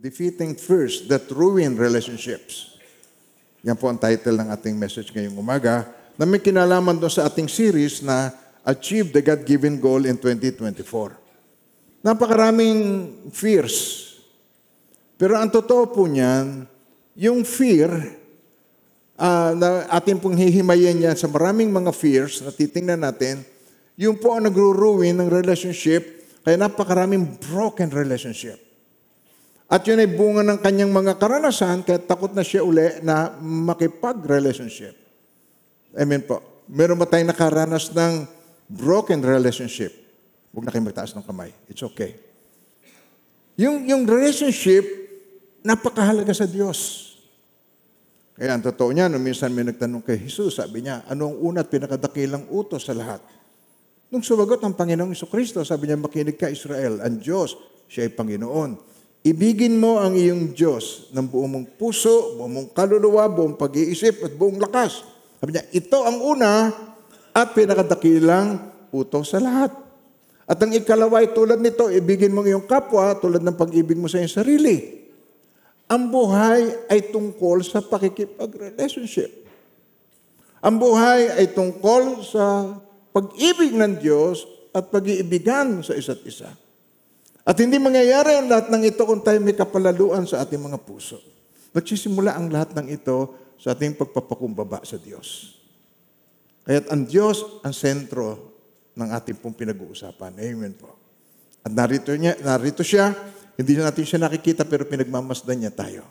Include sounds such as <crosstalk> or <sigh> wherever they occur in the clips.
Defeating Fears That Ruin Relationships. Yan po ang title ng ating message ngayong umaga na may kinalaman doon sa ating series na Achieve the God-Given Goal in 2024. Napakaraming fears. Pero ang totoo po niyan, yung fear, ah, na atin pong hihimayin yan sa maraming mga fears na titingnan natin, yung po ang nagro-ruin ng relationship, kaya napakaraming broken relationship. At yun ay bunga ng kanyang mga karanasan, kaya takot na siya uli na makipag-relationship. Amen po. Meron ba tayong nakaranas ng broken relationship? Huwag na kayo magtaas ng kamay. It's okay. Yung, yung relationship, napakahalaga sa Diyos. Kaya ang totoo niya, nung minsan may nagtanong kay Jesus, sabi niya, ano ang una at pinakadakilang utos sa lahat? Nung sumagot ang Panginoong Kristo, sabi niya, makinig ka Israel, ang Diyos, siya ay Panginoon. Ibigin mo ang iyong Diyos ng buong mong puso, buong mong kaluluwa, buong pag-iisip at buong lakas. Sabi niya, ito ang una at pinakadakilang utos sa lahat. At ang ikalawa ay tulad nito, ibigin mo ang iyong kapwa tulad ng pag-ibig mo sa iyong sarili. Ang buhay ay tungkol sa pakikipag-relationship. Ang buhay ay tungkol sa pag-ibig ng Diyos at pag-iibigan sa isa't isa. At hindi mangyayari ang lahat ng ito kung tayo may kapalaluan sa ating mga puso. Nagsisimula ang lahat ng ito sa ating pagpapakumbaba sa Diyos. Kaya't ang Diyos ang sentro ng ating pong pinag-uusapan. Amen po. At narito, niya, narito siya, hindi natin siya nakikita pero pinagmamasdan niya tayo.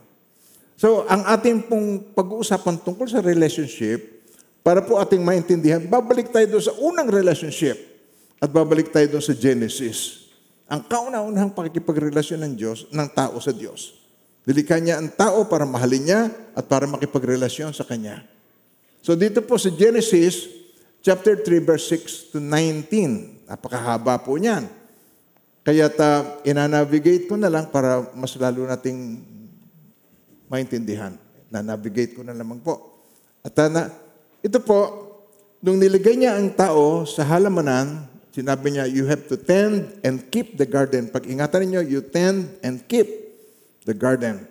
So, ang ating pong pag-uusapan tungkol sa relationship, para po ating maintindihan, babalik tayo doon sa unang relationship at babalik tayo doon sa Genesis. Ang kauna-unahang pakikipagrelasyon ng Diyos, ng tao sa Diyos. Nilikha niya ang tao para mahalin niya at para makipagrelasyon sa Kanya. So dito po sa Genesis, chapter 3, verse 6 to 19. Napakahaba po niyan. Kaya ta, inanavigate ko na lang para mas lalo nating maintindihan. Na-navigate ko na lamang po. At uh, na, ito po, nung niligay niya ang tao sa halamanan, sinabi niya, you have to tend and keep the garden. Pag ingatan ninyo, you tend and keep the garden.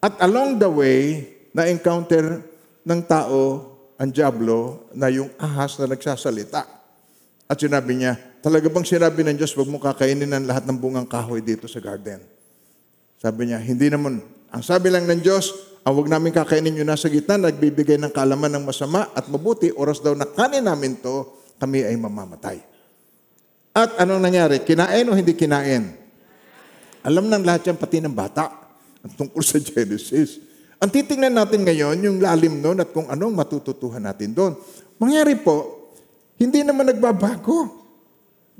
At along the way, na-encounter ng tao ang Diablo na yung ahas na nagsasalita. At sinabi niya, talaga bang sinabi ng Diyos, huwag mo kakainin ng lahat ng bungang kahoy dito sa garden? Sabi niya, hindi naman. Ang sabi lang ng Diyos, ang huwag namin kakainin yung nasa gitna, nagbibigay ng kalaman ng masama at mabuti, oras daw na kanin namin to, kami ay mamamatay. At anong nangyari? Kinain o hindi kinain? Alam ng lahat yan, pati ng bata. Ang tungkol sa <laughs> Genesis. Ang titingnan natin ngayon, yung lalim noon at kung anong matututuhan natin doon. Mangyari po, hindi naman nagbabago.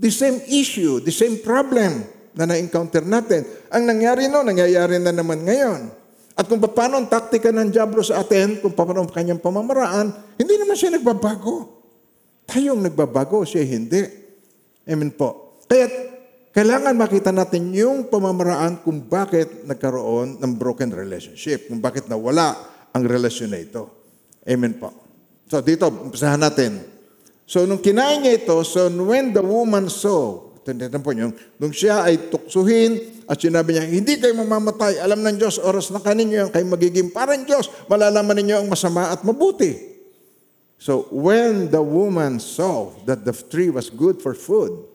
The same issue, the same problem na na-encounter natin. Ang nangyari noon, nangyayari na naman ngayon. At kung paano ang taktika ng Diablo sa atin, kung paano ang kanyang pamamaraan, hindi naman siya nagbabago. Tayong nagbabago, siya hindi. Amen po. Kaya kailangan makita natin yung pamamaraan kung bakit nagkaroon ng broken relationship, kung bakit nawala ang relasyon na ito. Amen po. So dito, umpisahan natin. So nung kinain niya ito, so when the woman saw, Tindihan po niyo, nung siya ay tuksuhin at sinabi niya, hindi kayo mamamatay, alam ng Diyos, oras na kaninyo yan, kayo magiging parang Diyos, malalaman ninyo ang masama at mabuti. So when the woman saw that the tree was good for food,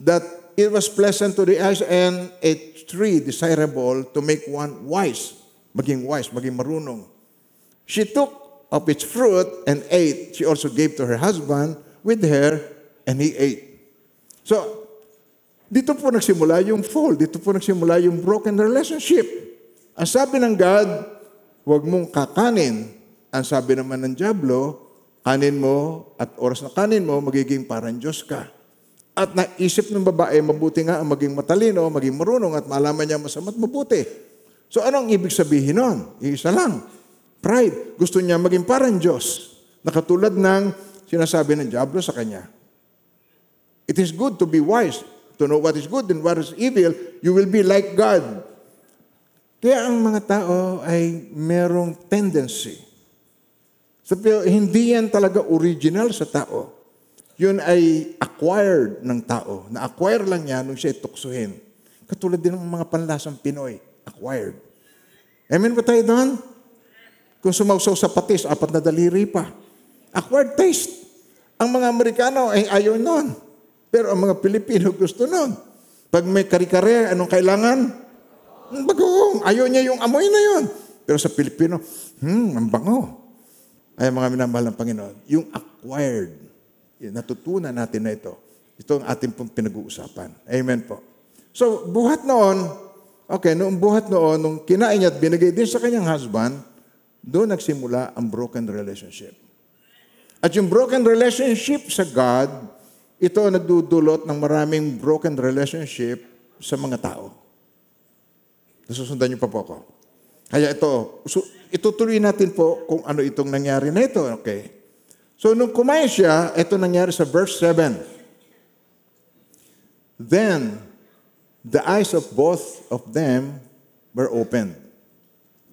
that it was pleasant to the eyes and a tree desirable to make one wise, maging wise, maging marunong. She took of its fruit and ate. She also gave to her husband with her, and he ate. So, dito po nagsimula yung fall. Dito po nagsimula yung broken relationship. Ang sabi ng God, huwag mong kakanin. Ang sabi naman ng Diablo, kanin mo at oras na kanin mo, magiging parang Diyos ka. At naisip ng babae, mabuti nga ang maging matalino, maging marunong at malaman niya masama at mabuti. So anong ibig sabihin nun? Isa lang. Pride. Gusto niya maging parang Diyos. Nakatulad ng sinasabi ng Diablo sa kanya. It is good to be wise, to know what is good and what is evil. You will be like God. Kaya ang mga tao ay merong tendency. So, hindi yan talaga original sa tao. Yun ay acquired ng tao. Na-acquire lang niya nung siya tuksuhin. Katulad din ng mga panlasang Pinoy, acquired. Amen ba tayo doon? Kung sumausaw sa patis, apat na daliri pa. Acquired taste. Ang mga Amerikano ay ayaw nun. Pero ang mga Pilipino gusto nun. Pag may kare-kare, anong kailangan? Ang bagoong. Ayaw niya yung amoy na yun. Pero sa Pilipino, hmm, ang bango. Ay mga minamahal ng Panginoon, yung acquired, natutunan natin na ito, ito ang ating pong pinag-uusapan. Amen po. So, buhat noon, okay, noong buhat noon, nung kinain niya at binigay din sa kanyang husband, doon nagsimula ang broken relationship. At yung broken relationship sa God, ito ang nagdudulot ng maraming broken relationship sa mga tao. Nasusundan niyo pa po ako. Kaya ito, so, itutuloy natin po kung ano itong nangyari na ito. Okay. So, nung kumain siya, ito nangyari sa verse 7. Then, the eyes of both of them were opened.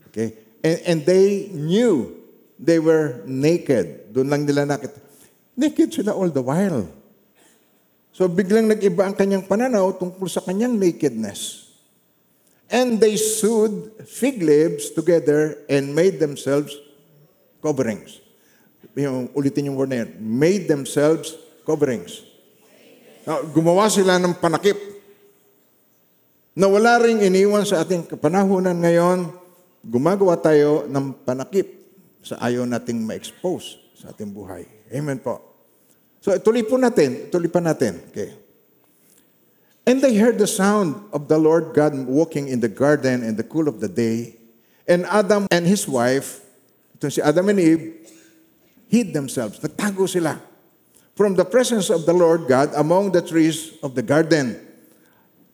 Okay? And, and they knew they were naked. Doon lang nila nakita. Naked sila all the while. So biglang nag-iba ang kanyang pananaw tungkol sa kanyang nakedness. And they sewed fig leaves together and made themselves coverings. Yung, ulitin yung word na yun. Made themselves coverings. Now, gumawa sila ng panakip na wala ring iniwan sa ating kapanahunan ngayon, gumagawa tayo ng panakip sa ayaw nating ma-expose sa ating buhay. Amen po. So, tuloy po natin. Tuloy pa natin. Okay. And they heard the sound of the Lord God walking in the garden in the cool of the day. And Adam and his wife, ito si Adam and Eve, hid themselves. Nagtago sila from the presence of the Lord God among the trees of the garden.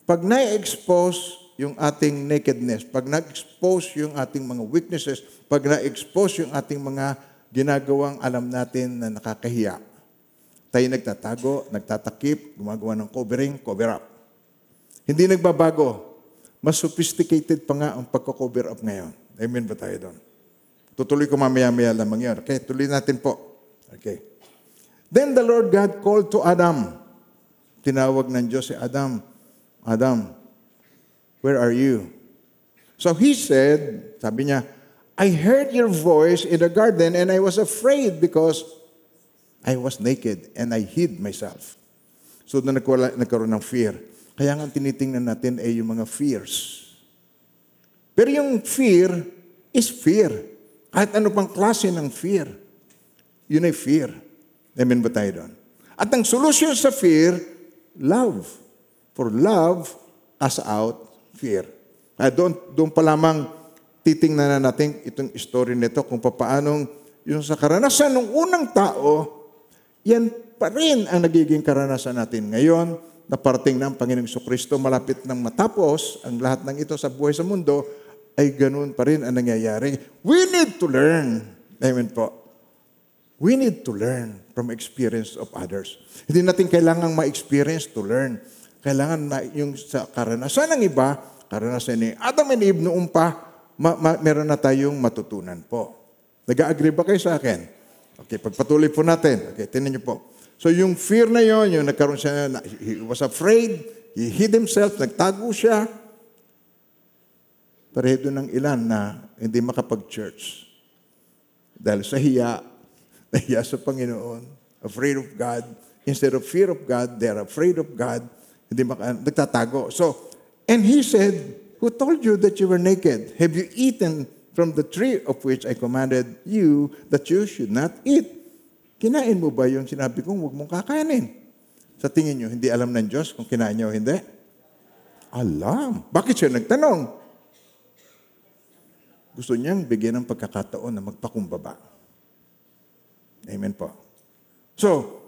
Pag na-expose yung ating nakedness, pag na-expose yung ating mga weaknesses, pag na-expose yung ating mga ginagawang alam natin na nakakahiya, tayo nagtatago, nagtatakip, gumagawa ng covering, cover up. Hindi nagbabago. Mas sophisticated pa nga ang pagko-cover up ngayon. Amen ba tayo doon? Tutuloy ko mamaya-maya lamang yun. Okay, tuloy natin po. Okay. Then the Lord God called to Adam. Tinawag ng Diyos si Adam. Adam, where are you? So he said, sabi niya, I heard your voice in the garden and I was afraid because I was naked and I hid myself. So nagwala, nagkaroon ng fear. Kaya nga tinitingnan natin ay yung mga fears. Pero yung fear is fear. Kahit ano pang klase ng fear, yun ay fear. Amen ba tayo doon? At ang solusyon sa fear, love. For love as out fear. Kaya doon, doon pa lamang titingnan na natin itong story nito kung paanong yung sa karanasan ng unang tao, yan pa rin ang nagiging karanasan natin ngayon na parating ng Panginoong Kristo malapit nang matapos ang lahat ng ito sa buhay sa mundo, ay ganun pa rin ang nangyayari. We need to learn. Amen po. We need to learn from experience of others. Hindi natin kailangang ma-experience to learn. Kailangan na yung sa karanasan ng iba, karanasan ni Adam and Eve noong pa, ma- ma- meron na tayong matutunan po. Nag-agree ba kayo sa akin? Okay, pagpatuloy po natin. Okay, tinan niyo po. So yung fear na yon, yung nagkaroon siya, na- he was afraid, he hid himself, nagtago siya. Pareho ng ilan na hindi makapag-church. Dahil sa hiya, <laughs> nahiya sa Panginoon, afraid of God. Instead of fear of God, they're afraid of God. Hindi maka, nagtatago. So, and he said, Who told you that you were naked? Have you eaten from the tree of which I commanded you that you should not eat? Kinain mo ba yung sinabi kong huwag mong kakainin? Sa tingin nyo, hindi alam ng Diyos kung kinain niya o hindi? Alam. Bakit siya nagtanong? Gusto niyang bigyan ng pagkakataon na magpakumbaba. Amen po. So,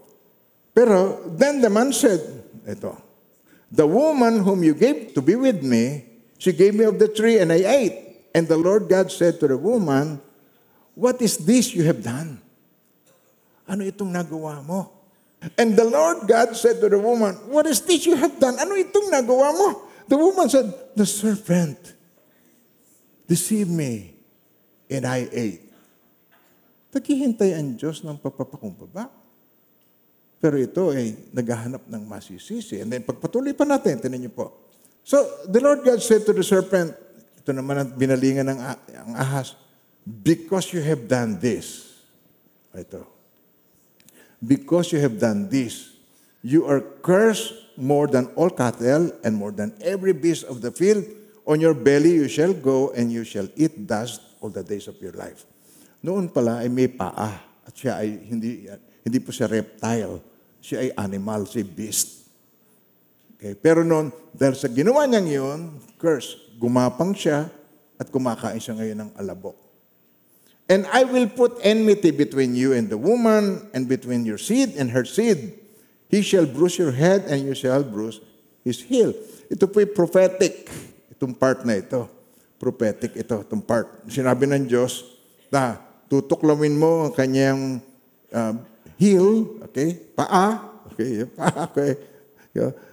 pero then the man said, ito, The woman whom you gave to be with me, she gave me of the tree and I ate. And the Lord God said to the woman, What is this you have done? Ano itong nagawa mo? And the Lord God said to the woman, What is this you have done? Ano itong nagawa mo? The woman said, The serpent deceived me and I ate. Naghihintay ang Diyos ng pagpapakumbaba. Pero ito ay naghahanap ng masisisi. And then pagpatuloy pa natin, tinan niyo po. So, the Lord God said to the serpent, ito naman ang binalingan ng ahas, because you have done this, ito, because you have done this, you are cursed more than all cattle and more than every beast of the field. On your belly you shall go and you shall eat dust all the days of your life. Noon pala ay may paa at siya ay hindi hindi po siya reptile. Siya ay animal, siya beast. Okay? Pero noon, dahil sa ginawa niyang yun, curse, gumapang siya at kumakain siya ngayon ng alabok. And I will put enmity between you and the woman, and between your seed and her seed. He shall bruise your head, and you shall bruise his heel. Ito po'y prophetic, itong part na ito. Prophetic ito, itong part. Sinabi ng Diyos na tutuklawin mo ang kanyang uh, heel, okay, paa, okay, paa, <laughs> okay.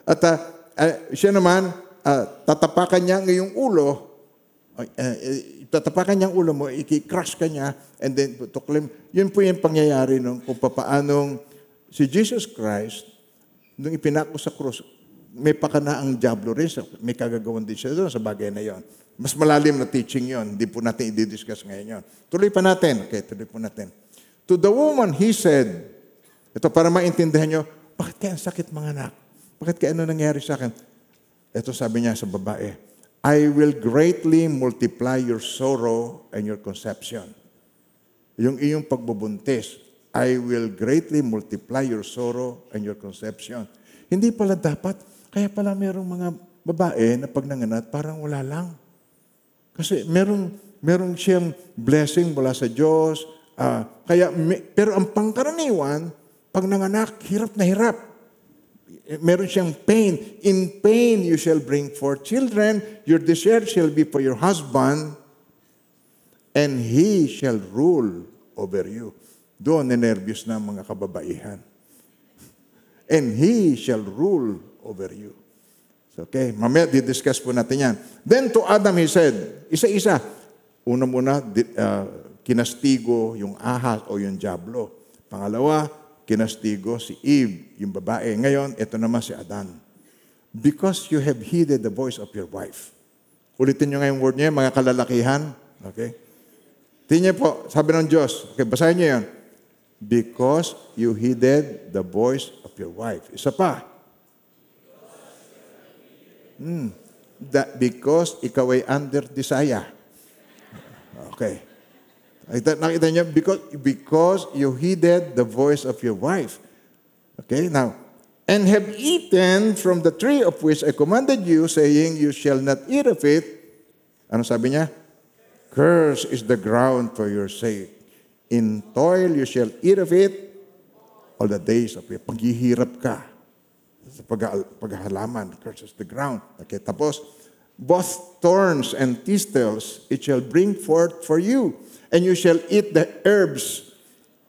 At uh, uh, siya naman, uh, tatapakan niya ang iyong ulo, uh, uh, tatapakan niya ang ulo mo, iki-crush ka niya, and then tuklim. Yun po yung pangyayari nung kung papaanong si Jesus Christ, nung ipinako sa krus, may pakana ang Diablo rin, may kagagawan din siya doon sa bagay na yon. Mas malalim na teaching yon, hindi po natin i-discuss ngayon yon. Tuloy pa natin. Okay, tuloy po natin. To the woman, he said, ito para maintindihan nyo, bakit kaya ang sakit mga anak? Bakit kaya ano nangyari sa akin? Ito sabi niya sa babae, I will greatly multiply your sorrow and your conception. Yung iyong pagbubuntis, I will greatly multiply your sorrow and your conception. Hindi pala dapat, kaya pala merong mga babae na pag nanganat, parang wala lang. Kasi merong, merong siyang blessing mula sa Diyos. ah, kaya, pero ang pangkaraniwan, pag nanganak, hirap na hirap. Meron siyang pain. In pain you shall bring forth children. Your desire shall be for your husband, and he shall rule over you. Doon, nervyos na mga kababaihan. And he shall rule over you. So, Okay, mamaya di-discuss po natin yan. Then to Adam he said, isa-isa. Una muna, di- ah, kinastigo yung ahas o yung diablo. Pangalawa, kinastigo si Eve, yung babae. Ngayon, ito naman si Adan. Because you have heeded the voice of your wife. Ulitin nyo nga yung word niya, mga kalalakihan. Okay? Tingnan po, sabi ng Diyos. Okay, basahin niyo yan. Because you heeded the voice of your wife. Isa pa. Hmm. That because ikaw ay under desire. Okay. Nakita, niyo, because, because you heeded the voice of your wife. Okay, now, and have eaten from the tree of which I commanded you, saying, You shall not eat of it. Ano sabi niya? Curse is the ground for your sake. In toil you shall eat of it all the days of your paghihirap ka sa pag paghalaman. Curses the ground. Okay, tapos, both thorns and thistles it shall bring forth for you, and you shall eat the herbs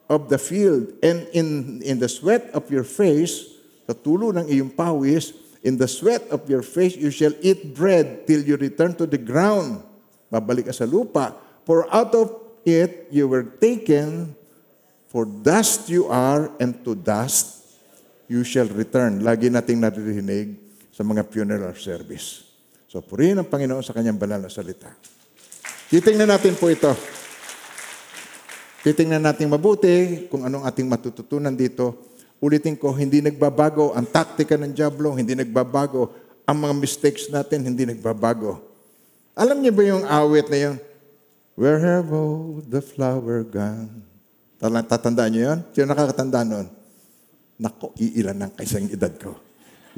of the field, and in, in the sweat of your face, sa tulo ng iyong pawis, in the sweat of your face you shall eat bread till you return to the ground. Babalik ka sa lupa. For out of it you were taken, for dust you are, and to dust you shall return. Lagi nating naririnig sa mga funeral service. So, purihin ang Panginoon sa kanyang banal na salita. Titingnan natin po ito. Titingnan natin mabuti kung anong ating matututunan dito. Ulitin ko, hindi nagbabago ang taktika ng Diablo, hindi nagbabago ang mga mistakes natin, hindi nagbabago. Alam niyo ba yung awit na yun? Where have all the flower gone? Tatandaan niyo yun? Sino nakakatanda noon? Nako, iilan ng kaisang edad ko.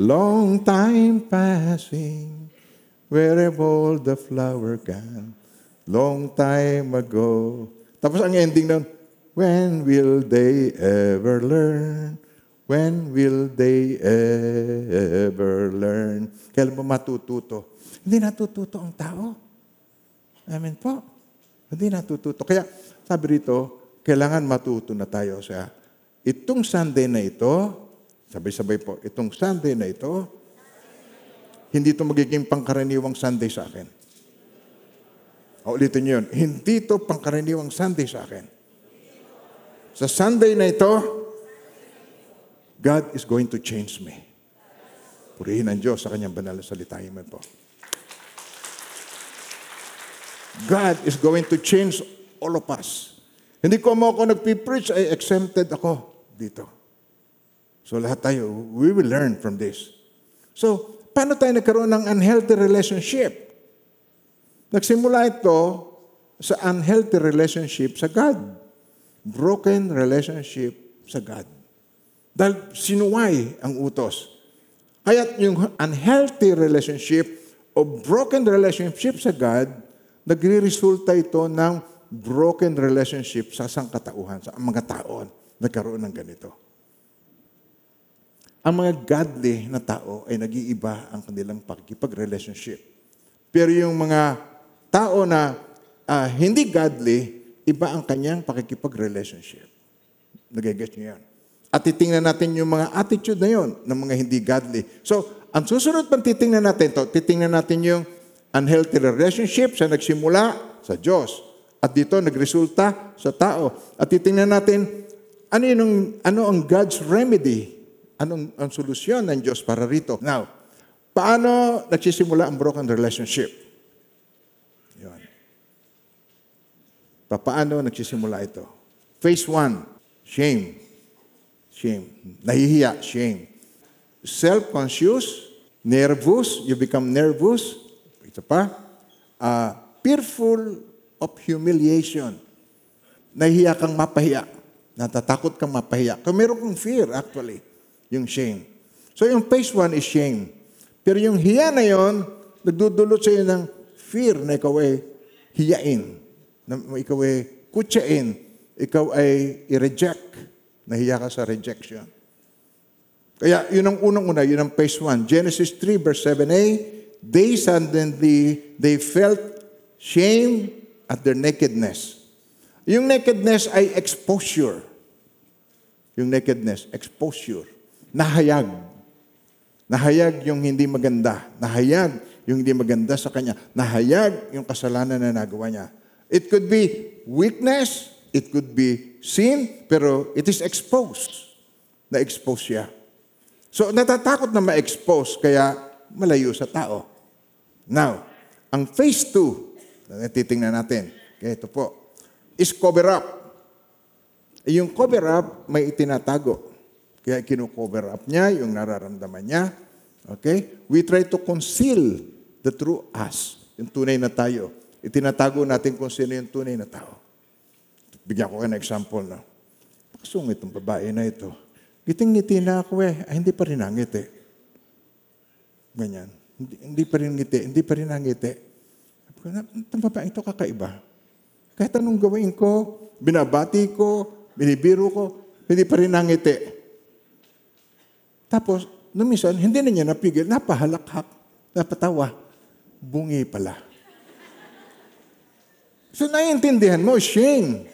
Long time passing, where have all the flower gone? Long time ago. Tapos ang ending nun, when will they ever learn? When will they ever learn? Kailan ba matututo? Hindi natututo ang tao. Amen po. Hindi natututo. Kaya sabi rito, kailangan matuto na tayo sa itong Sunday na ito, sabay-sabay po, itong Sunday na ito, hindi ito magiging pangkaraniwang Sunday sa akin. O, ulitin niyo yun. Hindi ito pangkaraniwang Sunday sa akin. Sa Sunday na ito, God is going to change me. Purihin ang Diyos sa kanyang banal na salita. Amen po. God is going to change all of us. Hindi ko mo ako nagpipreach, ay exempted ako dito. So lahat tayo, we will learn from this. So, paano tayo nagkaroon ng unhealthy relationship? Nagsimula ito sa unhealthy relationship sa God. Broken relationship sa God. Dahil sinuway ang utos. Kaya yung unhealthy relationship o broken relationship sa God, nagre-resulta ito ng broken relationship sa sangkatauhan, sa mga tao nagkaroon ng ganito. Ang mga godly na tao ay nag-iiba ang kanilang pakikipag-relationship. Pero yung mga tao na ah, hindi godly, iba ang kanyang pakikipag-relationship. Nagigets niyo yan. At titingnan natin yung mga attitude na yon ng mga hindi godly. So, ang susunod pang titingnan natin to, titingnan natin yung unhealthy relationship sa nagsimula sa Diyos. At dito nagresulta sa tao. At titingnan natin ano, yung, ano ang God's remedy? Anong ang solusyon ng Diyos para rito? Now, paano nagsisimula ang broken relationship? Paano nagsisimula ito? Phase one, shame. Shame. Nahihiya, shame. Self-conscious, nervous, you become nervous. Ito pa. Uh, fearful of humiliation. Nahihiya kang mapahiya. Natatakot kang mapahiya. Kung meron kang fear, actually, yung shame. So yung phase one is shame. Pero yung hiya na yon, nagdudulot sa iyo ng fear na ikaw ay hiyain. Na ikaw ay kutsain. Ikaw ay i-reject. Nahiya ka sa rejection. Kaya yun ang unang-una, yun ang phase 1. Genesis 3 verse 7a, they suddenly, they felt shame at their nakedness. Yung nakedness ay exposure. Yung nakedness, exposure. Nahayag. Nahayag yung hindi maganda. Nahayag yung hindi maganda sa kanya. Nahayag yung kasalanan na nagawa niya. It could be weakness, it could be sin, pero it is exposed. Na-expose siya. So, natatakot na ma-expose, kaya malayo sa tao. Now, ang phase 2, na titingnan natin, okay, ito po, is cover up. Eh, Yung cover up, may itinatago. Kaya kino-cover up niya yung nararamdaman niya. Okay? We try to conceal the true us, yung tunay na tayo. Itinatago natin kung sino yung tunay na tao. Bigyan ko kayo ng example na, pakasungit itong babae na ito. Giting-ngiti na ako eh. Ay, hindi pa rin nangiti. Ganyan. Hindi, hindi pa rin ngiti. Hindi pa rin nangiti. Sabi ko, "Na- Itong babae ito kakaiba. Kahit anong gawin ko, binabati ko, binibiro ko, hindi pa rin nangiti. Tapos, nung minsan, hindi na niya napigil, napahalakhak, napatawa. Bungi pala. So, naiintindihan mo, shame.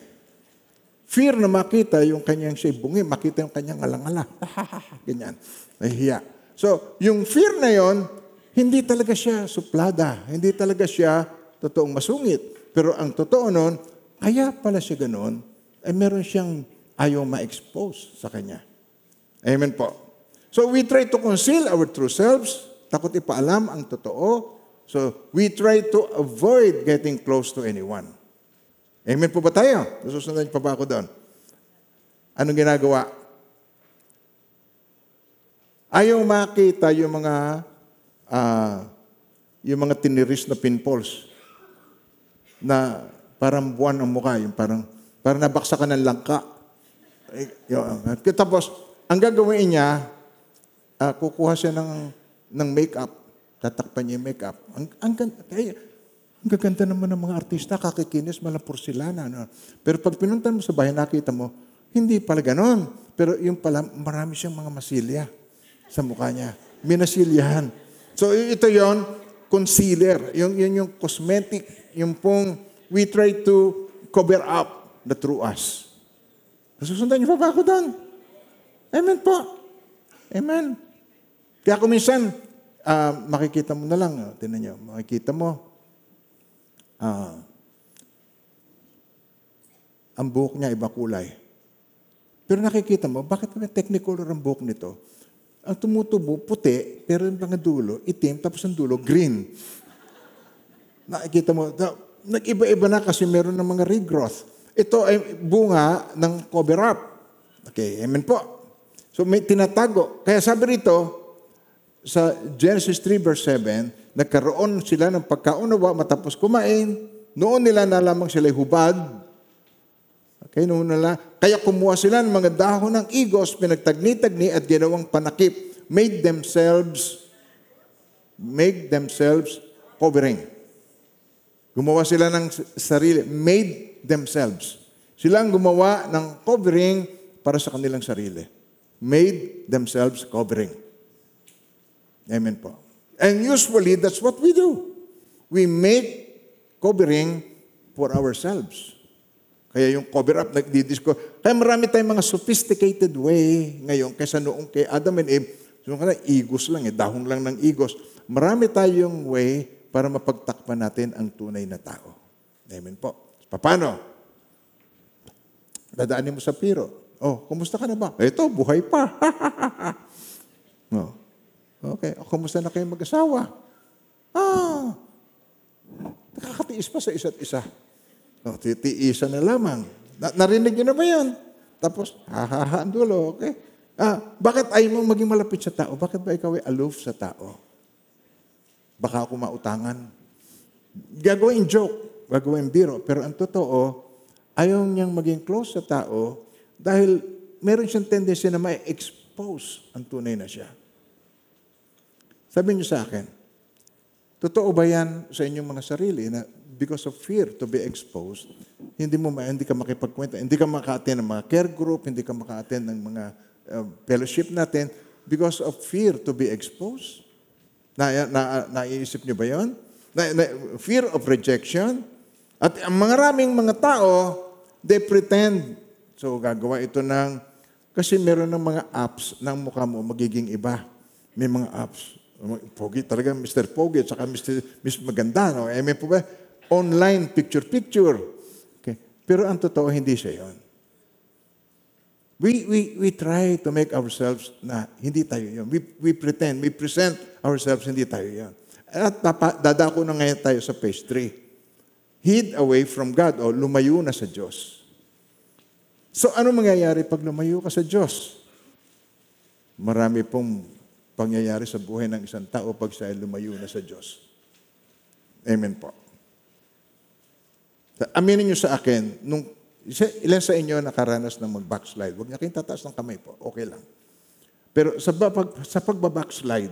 Fear na makita yung kanyang siya bungi, makita yung kanyang alangala. <laughs> Ganyan. Nahihiya. So, yung fear na yon, hindi talaga siya suplada. Hindi talaga siya totoong masungit. Pero ang totoo nun, kaya pala siya ganun, ay meron siyang ayaw ma-expose sa kanya. Amen po. So we try to conceal our true selves, takot ipaalam ang totoo. So we try to avoid getting close to anyone. Amen po ba tayo? Nasusundan pa ba ako doon? Anong ginagawa? Ayaw makita yung mga ah, yung mga tiniris na pimples na parang buwan ang mukha, yung parang, parang nabaksakan ng langka. Tapos, ang gagawin niya, ah, kukuha siya ng, ng makeup, tatakpan niya yung makeup. Ang, ang, kaya, ang gaganda naman ng mga artista, kakikinis, malang porcelana. No? Pero pag pinuntan mo sa bahay, nakita mo, hindi pala ganon. Pero yung pala, marami siyang mga masilya sa mukha niya. Minasilyahan. So ito yon concealer. Yung, yun yung cosmetic. Yung pong we try to cover up the true us. Nasusundan niyo pa ba ako doon? Amen po. Amen. Kaya kung minsan, ah, makikita mo na lang, oh, tinan niyo, makikita mo, ah, ang buhok niya iba kulay. Pero nakikita mo, bakit may technicolor ang buhok nito? ang tumutubo, puti, pero yung mga dulo, itim, tapos ang dulo, green. Nakikita mo, nag-iba-iba na kasi meron ng mga regrowth. Ito ay bunga ng cover up. Okay, amen po. So may tinatago. Kaya sabi rito, sa Genesis 3 verse 7, nagkaroon sila ng pagkaunawa matapos kumain. Noon nila nalamang sila'y hubad. Okay, noon nila. Kaya kumuha sila ng mga dahon ng igos, pinagtagni-tagni at ginawang panakip. Made themselves, make themselves covering. Gumawa sila ng sarili. Made themselves. Sila ang gumawa ng covering para sa kanilang sarili. Made themselves covering. Amen po. And usually, that's what we do. We make covering for ourselves. Kaya yung cover up, nagdidisco. Kaya marami tayong mga sophisticated way ngayon kaysa noong kay Adam and Eve. Noong kana, igos lang eh, dahon lang ng igos. Marami tayong way para mapagtakpan natin ang tunay na tao. Amen po. Paano? Dadaanin mo sa piro. Oh, kumusta ka na ba? Ito, buhay pa. <laughs> oh. Okay, o, kumusta na kayo mag-asawa? Ah, nakakatiis pa sa isa't isa. O, titiisan na lamang. Na- narinig niyo na ba yun? Tapos, hahaha ang dulo, okay? Ah, bakit ayaw mo maging malapit sa tao? Bakit ba ikaw ay aloof sa tao? Baka ako mautangan. Gagawin joke, gagawin biro. Pero ang totoo, ayaw niyang maging close sa tao dahil meron siyang tendency na ma-expose ang tunay na siya. Sabi niyo sa akin, totoo ba yan sa inyong mga sarili na because of fear to be exposed, hindi mo hindi ka makipagkwenta, hindi ka maka-attend ng mga care group, hindi ka maka-attend ng mga uh, fellowship natin because of fear to be exposed? Na, na, naiisip niyo ba yon? Na, na, fear of rejection? At ang mga raming mga tao, they pretend. So gagawa ito ng, kasi meron ng mga apps ng mukha mo magiging iba. May mga apps. Pogi talaga, Mr. Pogi, at saka Mr. Miss Maganda. No? Eh, may po ba? Online, picture-picture. Okay. Pero ang totoo, hindi siya yon. We, we, we try to make ourselves na hindi tayo yun. We, we pretend, we present ourselves, hindi tayo yun. At papa, dadako na ngayon tayo sa page 3. Hid away from God o lumayo na sa Diyos. So ano mangyayari pag lumayo ka sa Diyos? Marami pong pangyayari sa buhay ng isang tao pag siya ay lumayo na sa Diyos. Amen po. Aminin niyo sa akin, nung ilan sa inyo nakaranas ng mag-backslide? Huwag niya kayong tataas ng kamay po. Okay lang. Pero sa, pag, sa pagbabackslide,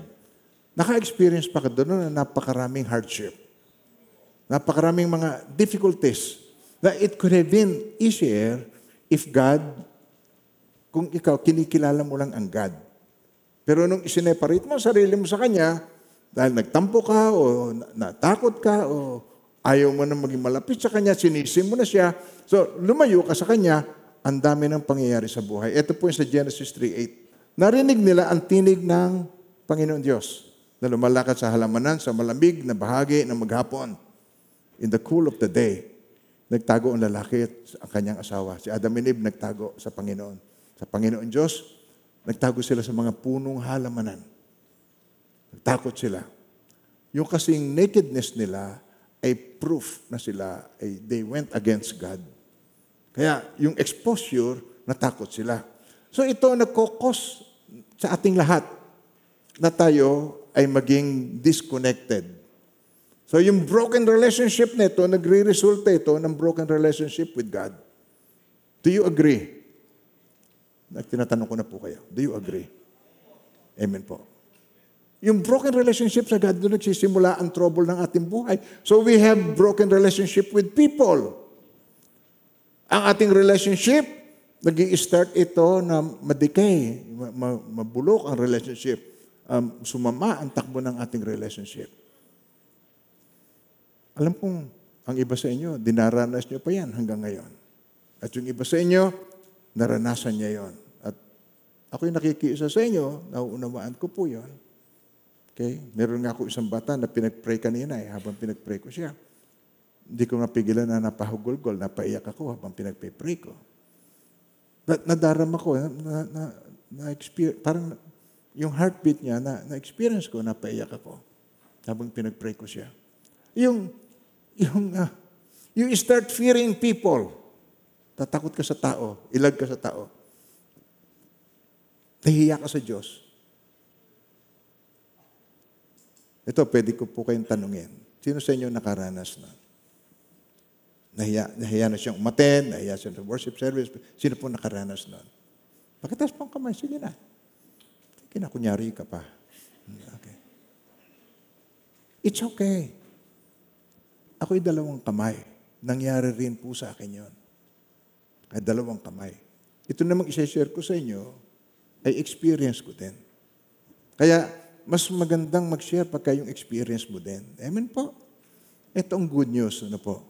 naka-experience pa ka doon na napakaraming hardship. Napakaraming mga difficulties na it could have been easier if God, kung ikaw, kinikilala mo lang ang God. Pero nung isineparate mo sarili mo sa Kanya, dahil nagtampo ka o na- natakot ka o ayaw mo na maging malapit sa Kanya, sinisim mo na siya. So, lumayo ka sa Kanya, ang dami ng pangyayari sa buhay. Ito po yung sa Genesis 3.8. Narinig nila ang tinig ng Panginoon Diyos na lumalakad sa halamanan sa malamig na bahagi ng maghapon. In the cool of the day, nagtago ang lalaki at ang kanyang asawa. Si Adam and Eve nagtago sa Panginoon. Sa Panginoon Diyos, nagtago sila sa mga punong halamanan. Nagtakot sila. Yung kasing nakedness nila ay proof na sila ay they went against God. Kaya yung exposure, natakot sila. So ito nagkokos sa ating lahat na tayo ay maging disconnected. So yung broken relationship nito, nagre-resulta ito ng broken relationship with God. Do you agree? Tinatanong ko na po kayo. Do you agree? Amen po. Yung broken relationship sa God, doon nagsisimula ang trouble ng ating buhay. So we have broken relationship with people. Ang ating relationship, nag start ito na madikay, ma- ma- mabulok ang relationship. Um, sumama ang takbo ng ating relationship. Alam pong, ang iba sa inyo, dinaranas nyo pa yan hanggang ngayon. At yung iba sa inyo, naranasan niya yon. At ako'y nakikiisa sa inyo, nauunawaan ko po yon. Okay? Meron nga ako isang bata na pinag-pray kanina eh, habang pinag-pray ko siya. Hindi ko napigilan na napahugol-gol, napaiyak ako habang pinag-pray ko. Na, nadarama ko, na, na, na, experience, parang yung heartbeat niya, na, na-experience ko, napaiyak ako habang pinag-pray ko siya. Yung, yung, ah, you start fearing people. Tatakot ka sa tao, ilag ka sa tao. Nahihiya ka sa Diyos. Ito, pwede ko po kayong tanungin. Sino sa inyo nakaranas na? Nahiya, nahiya na siyang umaten, nahiya siya sa worship service. Sino po nakaranas nun? Pakitas pang kamay, sige na. Kinakunyari ka pa. Hmm, Okay. It's okay. Ako'y dalawang kamay. Nangyari rin po sa akin yon. Ay dalawang kamay. Ito namang isa-share ko sa inyo, ay experience ko din. Kaya, mas magandang mag-share pagka yung experience mo din. Amen po. Ito ang good news. Ano po?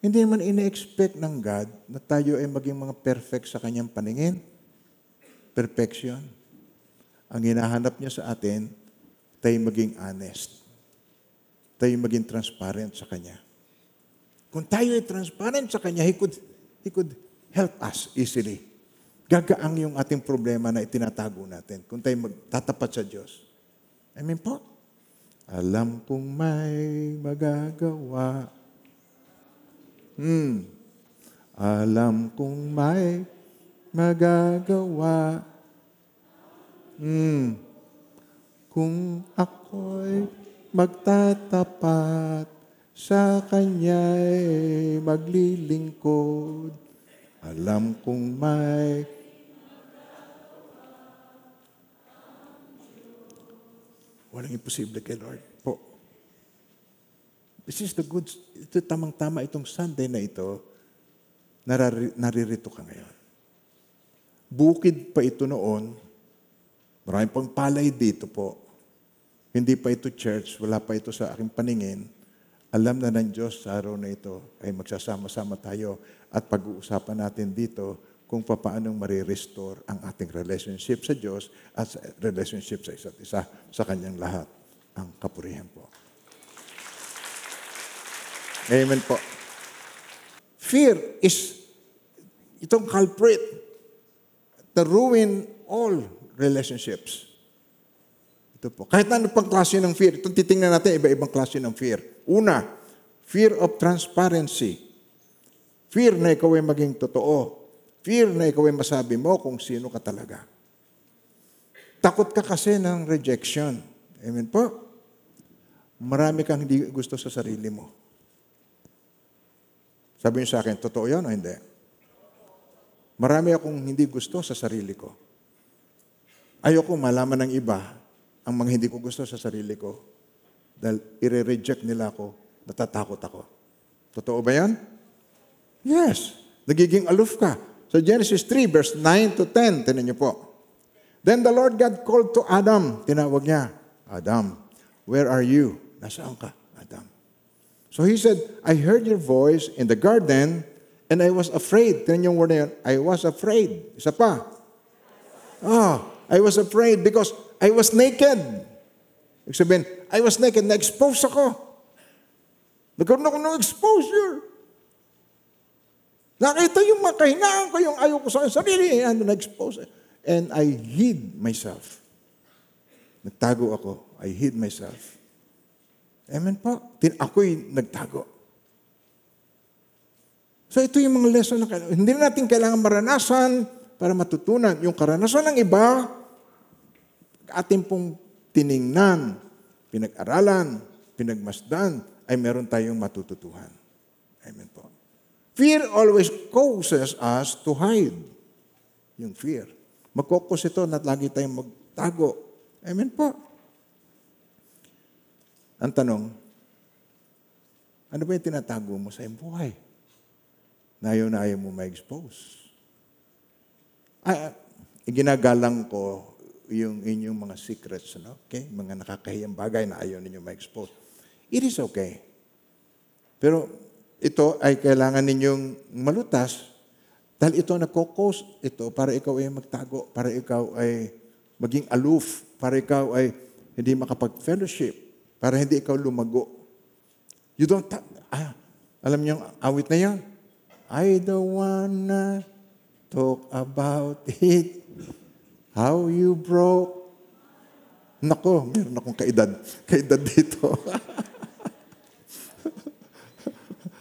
Hindi naman ina-expect ng God na tayo ay maging mga perfect sa kanyang paningin. Perfection. Ang hinahanap niya sa atin, tayo maging honest. Tayo maging transparent sa Kanya. Kung tayo ay transparent sa Kanya, He could, He could help us easily. Gagaang yung ating problema na itinatago natin kung tayo magtatapat sa Diyos. Amen po? Alam kong may magagawa. Hmm. Alam kong may magagawa. Hmm. Kung ako'y magtatapat sa Kanya'y maglilingkod, alam kong may Walang imposible kay Lord po. This is the good, ito tamang-tama itong Sunday na ito, narari, naririto ka ngayon. Bukid pa ito noon, maraming pang palay dito po. Hindi pa ito church, wala pa ito sa aking paningin. Alam na ng Diyos sa araw na ito ay magsasama-sama tayo at pag-uusapan natin dito kung paano marirestore ang ating relationship sa Diyos at relationship sa isa't isa sa kanyang lahat. Ang kapurihan po. Amen po. Fear is itong culprit to ruin all relationships. Ito po. Kahit ano pang klase ng fear. Itong titingnan natin, iba-ibang klase ng fear. Una, fear of transparency. Fear na ikaw ay maging totoo. Fear na ikaw ay masabi mo kung sino ka talaga. Takot ka kasi ng rejection. Amen po? Marami kang hindi gusto sa sarili mo. Sabi niyo sa akin, totoo yan o hindi? Marami akong hindi gusto sa sarili ko. Ayoko malaman ng iba ang mga hindi ko gusto sa sarili ko dahil ire-reject nila ako, natatakot ako. Totoo ba yan? Yes. Nagiging aloof ka. Sa Genesis 3, verse 9 to 10, tinan niyo po. Then the Lord God called to Adam. Tinawag niya, Adam, where are you? Nasaan ka, Adam? So he said, I heard your voice in the garden and I was afraid. Tinan yung word na yun, I was afraid. Isa pa. Ah, I was afraid because I was naked. Ibig sabihin, I was naked, na-expose ako. Nagkaroon ako ng exposure. Nakita yung mga kahinaan ko, yung ayaw ko sa sarili, ano, na-expose. And I hid myself. Nagtago ako. I hid myself. Amen po. Tin ako'y nagtago. So ito yung mga lesson na kailangan. Hindi na natin kailangan maranasan para matutunan. Yung karanasan ng iba, ating pong tiningnan, pinag-aralan, pinagmasdan, ay meron tayong matututuhan. Fear always causes us to hide. Yung fear. Magkokos ito na lagi tayong magtago. Amen po. Ang tanong, ano ba yung tinatago mo sa iyong buhay? Na ayaw ayaw mo ma-expose. Ah, iginagalang ko yung inyong mga secrets, no? okay? Mga nakakahiyang bagay na ayaw ninyo ma-expose. It is okay. Pero ito ay kailangan ninyong malutas dahil ito nagkokos ito para ikaw ay magtago, para ikaw ay maging aloof, para ikaw ay hindi makapag-fellowship, para hindi ikaw lumago. You don't, ta- ah, alam niyo awit na yan? I don't wanna talk about it, how you broke Nako, meron akong kaedad. Kaedad dito. <laughs>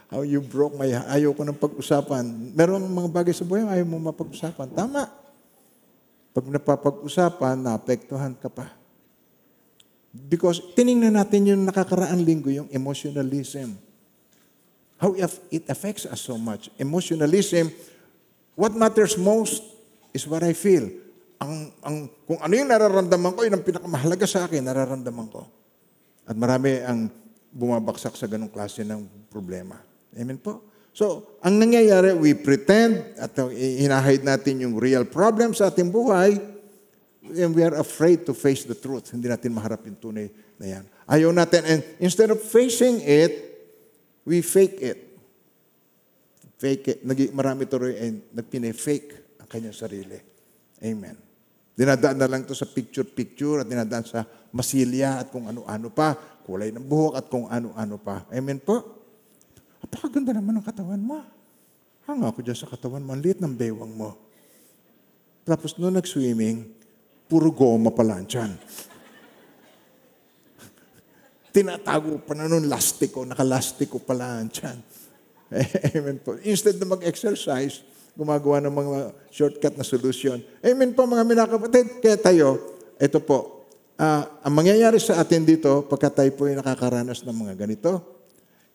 How you broke my Ayaw ko ng pag-usapan. Meron mga bagay sa buhay, ayaw mo mapag-usapan. Tama. Pag napapag-usapan, naapektuhan ka pa. Because tiningnan natin yung nakakaraang linggo, yung emotionalism. How it affects us so much. Emotionalism, what matters most is what I feel. Ang, ang, kung ano yung nararamdaman ko, yun ang pinakamahalaga sa akin, nararamdaman ko. At marami ang bumabaksak sa ganong klase ng problema. Amen po? So, ang nangyayari, we pretend at hinahide natin yung real problem sa ating buhay and we are afraid to face the truth. Hindi natin maharap yung tunay na yan. Ayaw natin. And instead of facing it, we fake it. Fake it. Nag, marami tuloy ay nagpine-fake ang kanyang sarili. Amen. Dinadaan na lang to sa picture-picture at dinadaan sa masilya at kung ano-ano pa, kulay ng buhok at kung ano-ano pa. Amen po? Napakaganda naman ng katawan mo. Hanga ako dyan sa katawan mo. Ang liit ng bewang mo. Tapos nung nag-swimming, puro goma pala tiyan. <laughs> Tinatago pa na nun, lastiko, nakalastiko pala tiyan. <laughs> Amen po. Instead na mag-exercise, gumagawa ng mga shortcut na solusyon. Amen po mga minakapatid. Kaya tayo, ito po, ah, ang mangyayari sa atin dito, pagka tayo po ay nakakaranas ng mga ganito,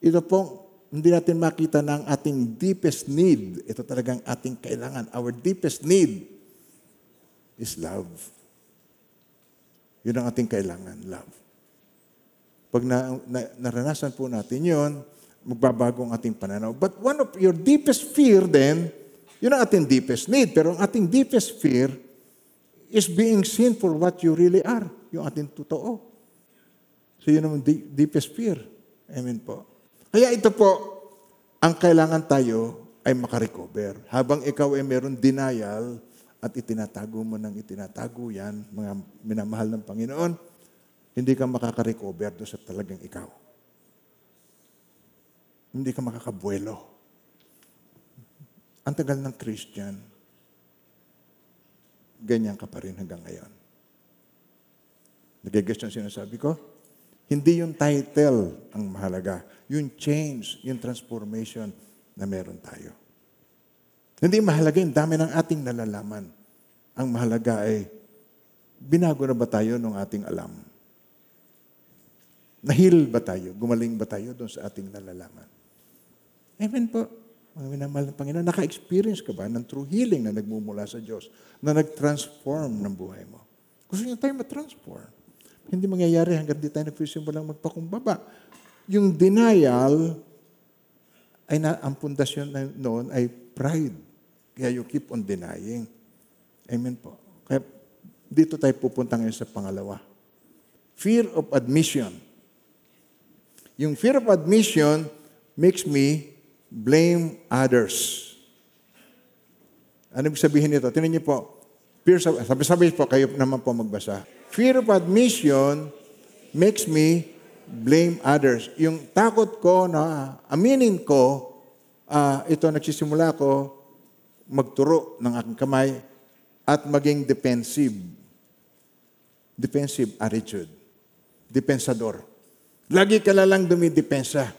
ito po, hindi natin makita ang ating deepest need. Ito talagang ating kailangan. Our deepest need is love. Yun ang ating kailangan, love. Pag na, na, naranasan po natin yon, magbabago ang ating pananaw. But one of your deepest fear then, yun ang ating deepest need. Pero ang ating deepest fear is being seen for what you really are. Yung ating totoo. So yun ang deepest fear. Amen po. Kaya ito po, ang kailangan tayo ay makarecover. Habang ikaw ay meron denial at itinatago mo ng itinatago yan, mga minamahal ng Panginoon, hindi ka makaka-recover doon sa talagang ikaw. Hindi ka makakabuelo. Ang tagal ng Christian, ganyan ka pa rin hanggang ngayon. Nagigets yung sinasabi ko? Hindi yung title ang mahalaga. Yung change, yung transformation na meron tayo. Hindi mahalaga yung dami ng ating nalalaman. Ang mahalaga ay, binago na ba tayo ng ating alam? Nahil ba tayo? Gumaling ba tayo doon sa ating nalalaman? Amen po. Mga minamahal ng Panginoon, naka-experience ka ba ng true healing na nagmumula sa Diyos, na nag-transform ng buhay mo? Gusto niyo tayo ma-transform. Hindi mangyayari hanggang di tayo nagsimulang magpakumbaba. Yung denial, ay na, ang pundasyon na noon ay pride. Kaya you keep on denying. Amen po. Kaya dito tayo pupunta ngayon sa pangalawa. Fear of admission. Yung fear of admission makes me blame others. Ano ibig sabihin nito? Tinan niyo po. Fear of, sabi-sabi po, kayo naman po magbasa. Fear of admission makes me blame others. Yung takot ko na aminin ko, ah, ito nagsisimula ko magturo ng aking kamay at maging defensive. Defensive attitude. Depensador. Lagi ka na lang dumidepensa.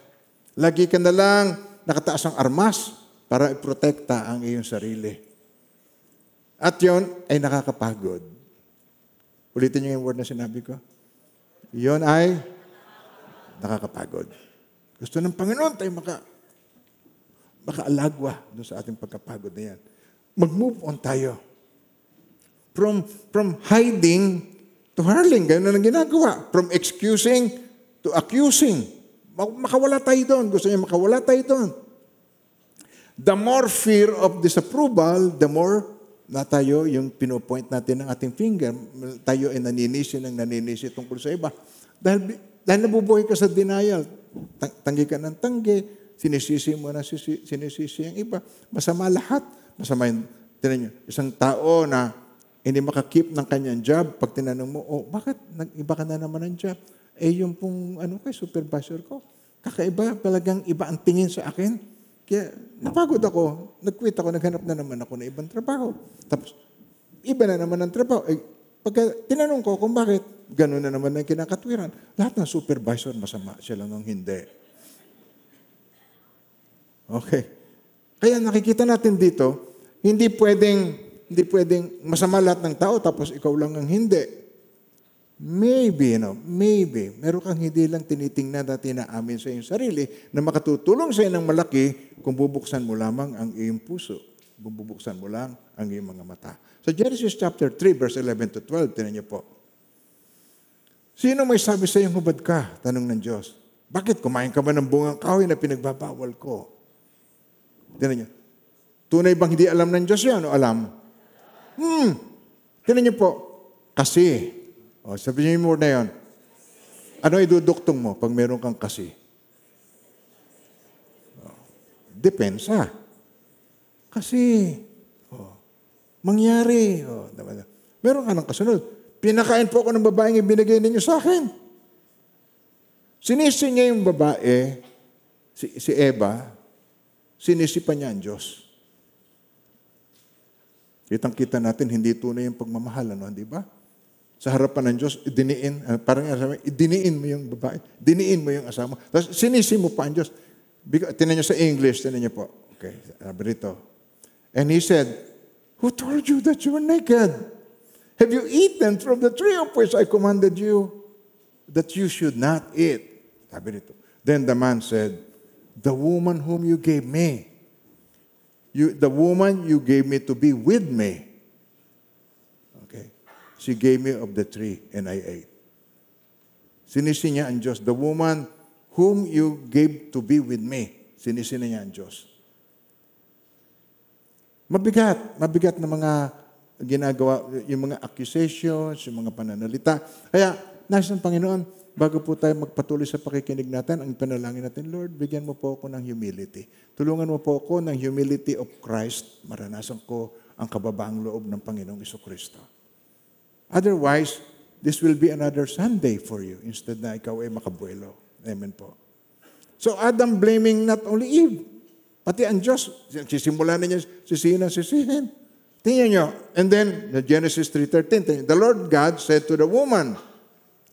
Lagi ka na lang nakataas ang armas para iprotekta ang iyong sarili. At yon ay nakakapagod. Ulitin niyo yung word na sinabi ko. Yon ay nakakapagod. Gusto ng Panginoon tayo maka, makaalagwa doon sa ating pagkapagod na yan. Mag-move on tayo. From, from hiding to hurling. Ganun ang ginagawa. From excusing to accusing. Mak- Makawala tayo doon. Gusto niya makawala tayo doon. The more fear of disapproval, the more na tayo yung pinopoint natin ng ating finger. Tayo ay naninisi ng naninisi tungkol sa iba. Dahil, dahil nabubuhay ka sa denial. Tang- Tanggi ka ng tanggi. Sinisisi mo na sisi, sinisisi ang iba. Masama lahat. Masama yung, tinan nyo, isang tao na hindi makakip ng kanyang job, pag tinanong mo, oh, bakit nag-iba ka na naman ng job? Eh, yung pong, ano kay supervisor ko, kakaiba, talagang iba ang tingin sa akin. Kaya napagod ako, nag-quit ako, naghanap na naman ako ng ibang trabaho. Tapos, iba na naman ang trabaho. Eh, pagka tinanong ko kung bakit, ganun na naman na yung kinakatwiran. Lahat ng supervisor masama, sila nung hindi. Okay. Kaya nakikita natin dito, hindi pwedeng, hindi pwedeng masama lahat ng tao tapos ikaw lang ang hindi. Maybe, no? Maybe. Meron kang hindi lang tinitingnan at tinaamin sa iyong sarili na makatutulong sa iyo ng malaki kung bubuksan mo lamang ang iyong puso. Bubuksan mo lang ang iyong mga mata. Sa Genesis chapter 3, verse 11 to 12, tinan niyo po. Sino may sabi sa iyong hubad ka? Tanong ng Diyos. Bakit kumain ka ba ng bungang kahoy na pinagbabawal ko? Tinan niyo. Tunay bang hindi alam ng Diyos yan o alam? Hmm. Tinan niyo po. Kasi. O, sabihin mo na yon. Ano iduduktong mo pag meron kang kasi? O, Depensa. Kasi. O, mangyari. O, diba? Meron ka ng kasunod. Pinakain po ako ng babaeng ibinigay ninyo sa akin. Sinisi niya yung babae, si, si Eva, sinisi pa niya ang Diyos. Kitang-kita natin, hindi tunay yung pagmamahal, ano, di ba? Sa harapan ng Diyos, idiniin, ah, parang sabi, idiniin mo yung babae, diniin mo yung asawa. Tapos sinisi mo pa ang Diyos. Tinan niyo sa English, tinan niyo po. Okay, sabi rito. And he said, Who told you that you were naked? Have you eaten from the tree of which I commanded you that you should not eat? Sabi rito. Then the man said, The woman whom you gave me, you, the woman you gave me to be with me, she gave me of the tree and I ate. Sinisi niya ang Diyos. The woman whom you gave to be with me, sinisi niya ang Diyos. Mabigat, mabigat na mga ginagawa, yung mga accusations, yung mga pananalita. Kaya, nais ng Panginoon, bago po tayo magpatuloy sa pakikinig natin, ang panalangin natin, Lord, bigyan mo po ako ng humility. Tulungan mo po ako ng humility of Christ. Maranasan ko ang kababaang loob ng Panginoong Iso Kristo. Otherwise, this will be another Sunday for you instead na ikaw ay makabuelo. Amen po. So Adam blaming not only Eve, pati ang Diyos. Sisimula na niya sisihin ang sisihin. Tingnan nyo. And then, the Genesis 3.13, the Lord God said to the woman,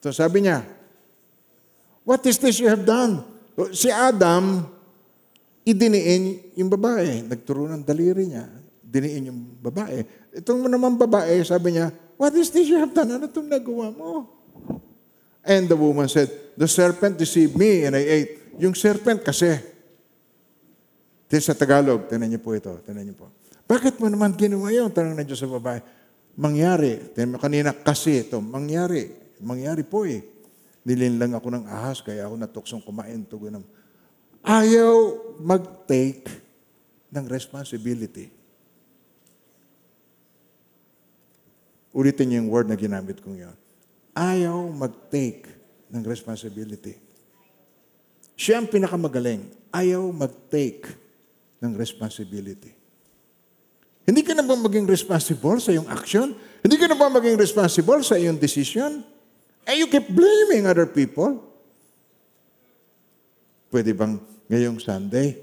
so sabi niya, What is this you have done? So, Si Adam, idiniin yung babae. Nagturo ng daliri niya. Diniin yung babae. Itong naman babae, sabi niya, What is this you have done? Ano itong nagawa mo? And the woman said, The serpent deceived me and I ate. Yung serpent kasi, Ito sa Tagalog, tinan niyo po ito, tinan niyo po. Bakit mo naman ginawa yun? Tanong na Diyos sa babae. Mangyari. Tinan mo kanina, kasi ito, mangyari. Mangyari po eh. Nilin lang ako ng ahas, kaya ako natuksong kumain. Tugo ng... Ayaw mag-take ng responsibility. Ulitin niyo yung word na ginamit kong yun. Ayaw mag-take ng responsibility. Siya ang pinakamagaling. Ayaw mag-take ng responsibility. Hindi ka na ba maging responsible sa iyong action? Hindi ka na ba maging responsible sa iyong decision? And you keep blaming other people? Pwede bang ngayong Sunday,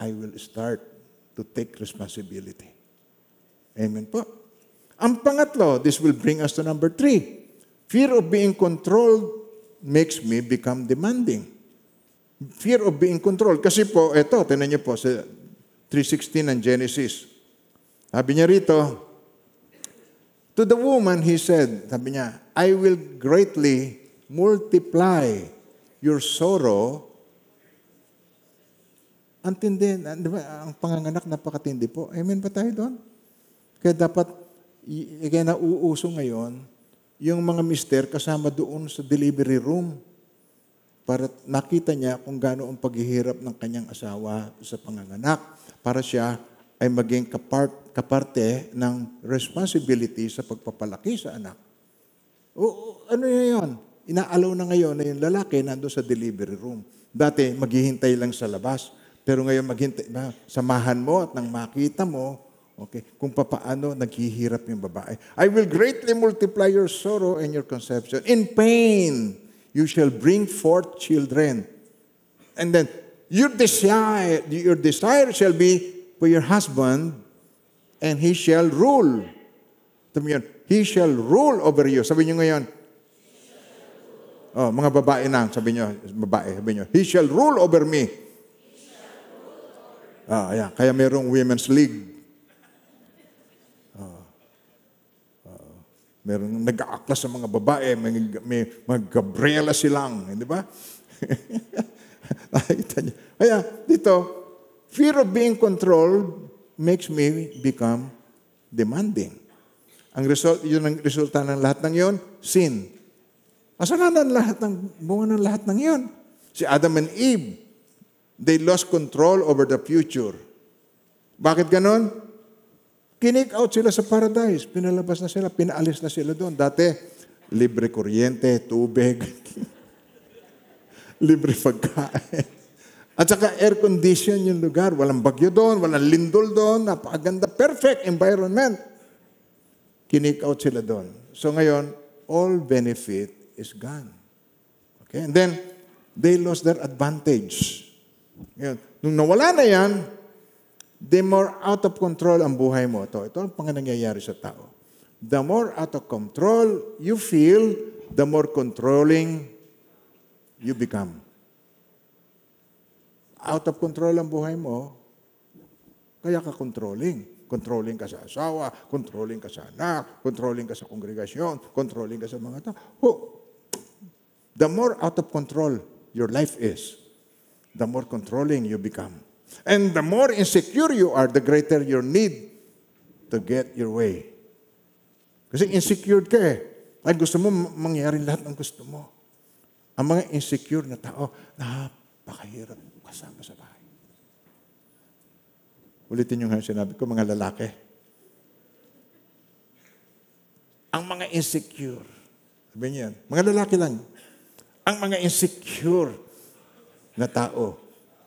I will start to take responsibility. Amen po. Ang pangatlo, this will bring us to number three. Fear of being controlled makes me become demanding. Fear of being controlled. Kasi po, eto, tinan niyo po sa 3.16 ng Genesis. Sabi niya rito, To the woman, he said, sabi niya, I will greatly multiply your sorrow. Ang tindi, di ba, ang panganganak napakatindi po. Amen ba tayo doon? Kaya dapat, kaya nauuso ngayon, yung mga mister kasama doon sa delivery room para makita niya kung gaano ang paghihirap ng kanyang asawa sa panganganak para siya ay maging kapart, kaparte ng responsibility sa pagpapalaki sa anak. O, ano na yun? Inaalaw na ngayon na yung lalaki nando sa delivery room. Dati, maghihintay lang sa labas. Pero ngayon, maghintay, samahan mo at nang makita mo, okay, kung papaano naghihirap yung babae. I will greatly multiply your sorrow and your conception. In pain, you shall bring forth children. And then, your desire, your desire shall be for your husband, and he shall rule. Sabi yun, he shall rule over you. Sabi niyo ngayon, Oh, mga babae na, sabi nyo, babae, sabi nyo, He shall rule over me. Ah, ayan. Kaya mayroong women's league. Ah. Ah. Merong nag-aaklas sa mga babae, may, may mga Gabriela silang, hindi ba? <laughs> Nakita niyo. Kaya dito, fear of being controlled makes me become demanding. Ang result, yun ang resulta ng lahat ng yon, sin. Kasalanan lahat ng, bunga ng lahat ng yon. Si Adam and Eve, they lost control over the future. Bakit ganon? Kinik out sila sa paradise. Pinalabas na sila, pinaalis na sila doon. Dati, libre kuryente, tubig, <laughs> libre pagkain. At saka air condition yung lugar. Walang bagyo doon, walang lindol doon, napakaganda, perfect environment. Kinik out sila doon. So ngayon, all benefit is gone. Okay? And then, they lost their advantage. Ngayon, nung nawala na yan, the more out of control ang buhay mo. Ito, ito ang mga nangyayari sa tao. The more out of control you feel, the more controlling you become. Out of control ang buhay mo, kaya ka controlling. Controlling ka sa asawa, controlling ka sa anak, controlling ka sa kongregasyon, controlling ka sa mga tao. Oh, The more out of control your life is, the more controlling you become. And the more insecure you are, the greater your need to get your way. Kasi insecure ka eh. Ay gusto mo mangyari lahat ng gusto mo. Ang mga insecure na tao, napakahirap kasama sa bahay. Ulitin yung sinabi ko, mga lalaki. Ang mga insecure, sabi niyo yan, mga lalaki lang, ang mga insecure na tao,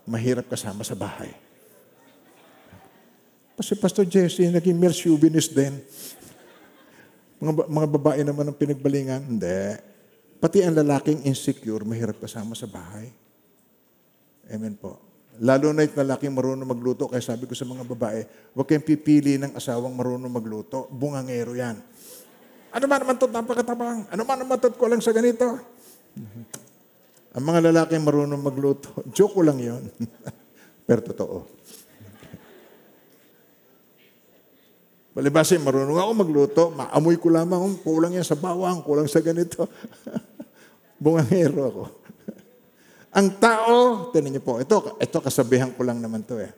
mahirap kasama sa bahay. Kasi Pastor Jesse, naging male chauvinist din. Mga, mga babae naman ang pinagbalingan. Hindi. Pati ang lalaking insecure, mahirap kasama sa bahay. Amen po. Lalo na yung lalaking marunong magluto, kaya sabi ko sa mga babae, huwag kayong pipili ng asawang marunong magluto. Bungangero yan. Ano man naman ito, napakatabang. Ano man naman ito, lang sa ganito. Ang mga lalaking marunong magluto, joke ko lang yon. <laughs> Pero totoo. Palibasi, marunong ako magluto, maamoy ko lamang, kulang yan sa bawang, kulang sa ganito. <laughs> Bungangero ako. Ang tao, tinan niyo po, ito, ito kasabihan ko lang naman to eh.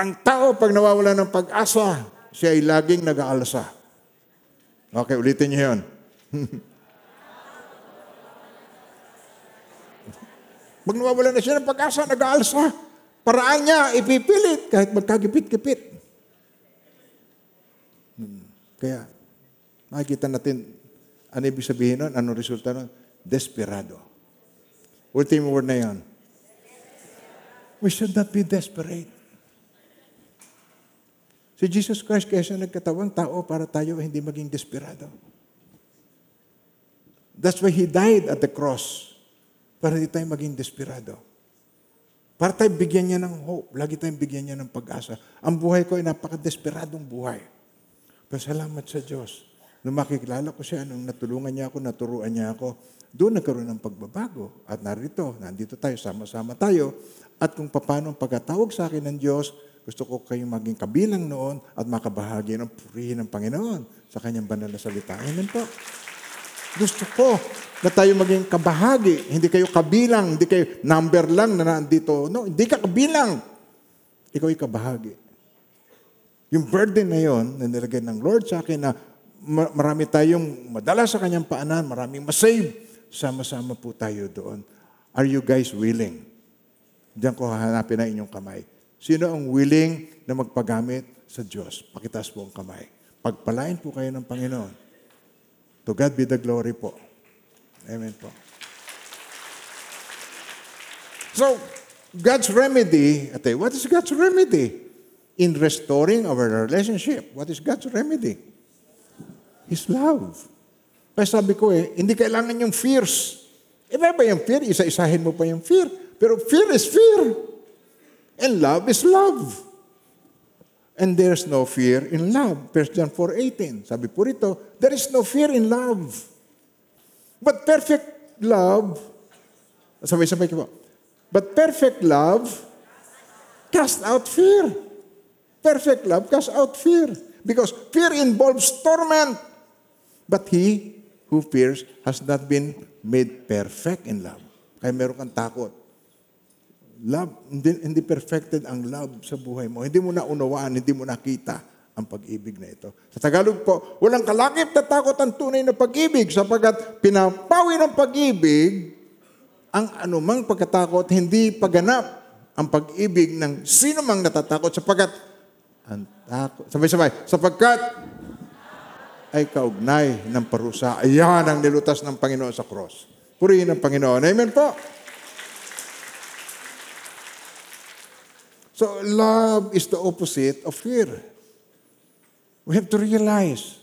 Ang tao, pag nawawala ng pag-asa, siya ay laging nag-aalsa. Okay, ulitin niyo yun. <laughs> Pag nawawala na siya ng pag-asa, nag-aalsa. Paraan niya, ipipilit kahit magkagipit-gipit. Hmm. Kaya, makikita natin, ano ibig sabihin nun? Anong resulta nun? Desperado. Ultimo word na yan. We should not be desperate. Si Jesus Christ kaya siya nagkatawang tao para tayo hindi maging desperado. That's why He died at the cross. Para hindi tayo maging desperado. Para tayo bigyan niya ng hope. Lagi tayong bigyan niya ng pag-asa. Ang buhay ko ay napaka-desperadong buhay. Pero salamat sa Diyos. Nung makikilala ko siya, nung natulungan niya ako, naturuan niya ako, doon nagkaroon ng pagbabago. At narito, nandito tayo, sama-sama tayo. At kung paano ang pagkatawag sa akin ng Diyos, gusto ko kayong maging kabilang noon at makabahagi ng purihin ng Panginoon sa kanyang banal na salita. Amen po. Gusto ko na tayo maging kabahagi. Hindi kayo kabilang, hindi kayo number lang na nandito. No, hindi ka kabilang. Ikaw ay kabahagi. Yung burden na yon na nilagay ng Lord sa akin na ma- marami tayong madala sa kanyang paanan, maraming masave, sama-sama po tayo doon. Are you guys willing? Diyan ko hahanapin ang inyong kamay. Sino ang willing na magpagamit sa Diyos? Pakitaas po ang kamay. Pagpalain po kayo ng Panginoon. To God be the glory po. Amen po. So, God's remedy, ate, what is God's remedy? In restoring our relationship, what is God's remedy? His love. Kaya sabi ko eh, hindi kailangan yung fears. Iba ba yung fear? Isa-isahin mo pa yung fear. Pero fear is fear. And love is love. And there's no fear in love. 1 John 4.18. Sabi po rito, there is no fear in love. But perfect love, sabay-sabay ko po, but perfect love cast out fear. Perfect love cast out fear. Because fear involves torment. But he who fears has not been made perfect in love. Kaya meron kang takot. Love, hindi, hindi perfected ang love sa buhay mo. Hindi mo na unawaan, hindi mo nakita ang pag-ibig na ito. Sa Tagalog po, walang kalakip na takot ang tunay na pag-ibig sapagkat pinapawi ng pag-ibig ang anumang pagkatakot, hindi pagganap ang pag-ibig ng sino mang natatakot sapagkat ang takot, sabay-sabay, sapagkat ay kaugnay ng parusa. Ayan ang nilutas ng Panginoon sa cross. Purihin ang Panginoon. Amen po. So, love is the opposite of fear. We have to realize,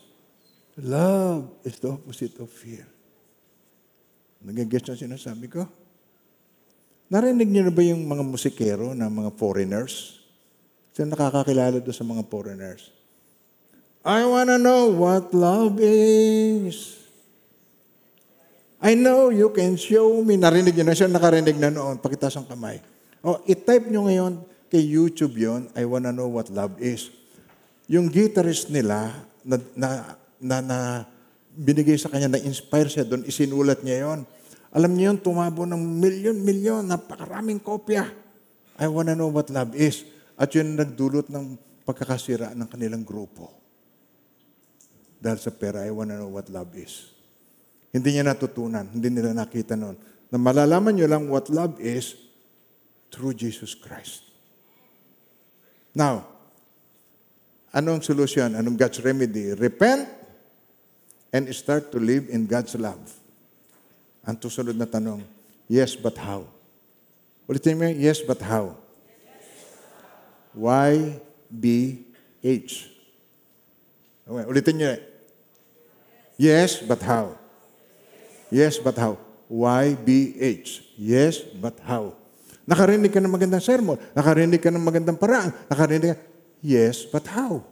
love is the opposite of fear. Nagigets na sinasabi ko? Narinig niyo na ba yung mga musikero na mga foreigners? Sino nakakakilala doon sa mga foreigners? I wanna know what love is. I know you can show me. Narinig niyo na siya, nakarinig na noon. Pakitas ang kamay. O, i-type niyo ngayon kay YouTube yon. I wanna know what love is. Yung guitarist nila na, na, na, na binigay sa kanya, na-inspire siya doon, isinulat niya yon. Alam niyo yun, tumabo ng milyon-milyon, napakaraming kopya. I wanna know what love is. At yun nagdulot ng pagkakasira ng kanilang grupo. Dahil sa pera, I wanna know what love is. Hindi niya natutunan, hindi nila nakita noon. Na malalaman niyo lang what love is through Jesus Christ. Now, anong solusyon? Anong God's remedy? Repent and start to live in God's love. Ang susunod na tanong, yes, but how? Ulitin mo, yes, but how? Y, B, H. Okay, ulitin nyo. eh. Yes, but how? Yes, but how? Y, B, H. Yes, but how? Nakarinig ka ng magandang sermon. Nakarinig ka ng magandang paraan. Nakarinig ka, yes, but how?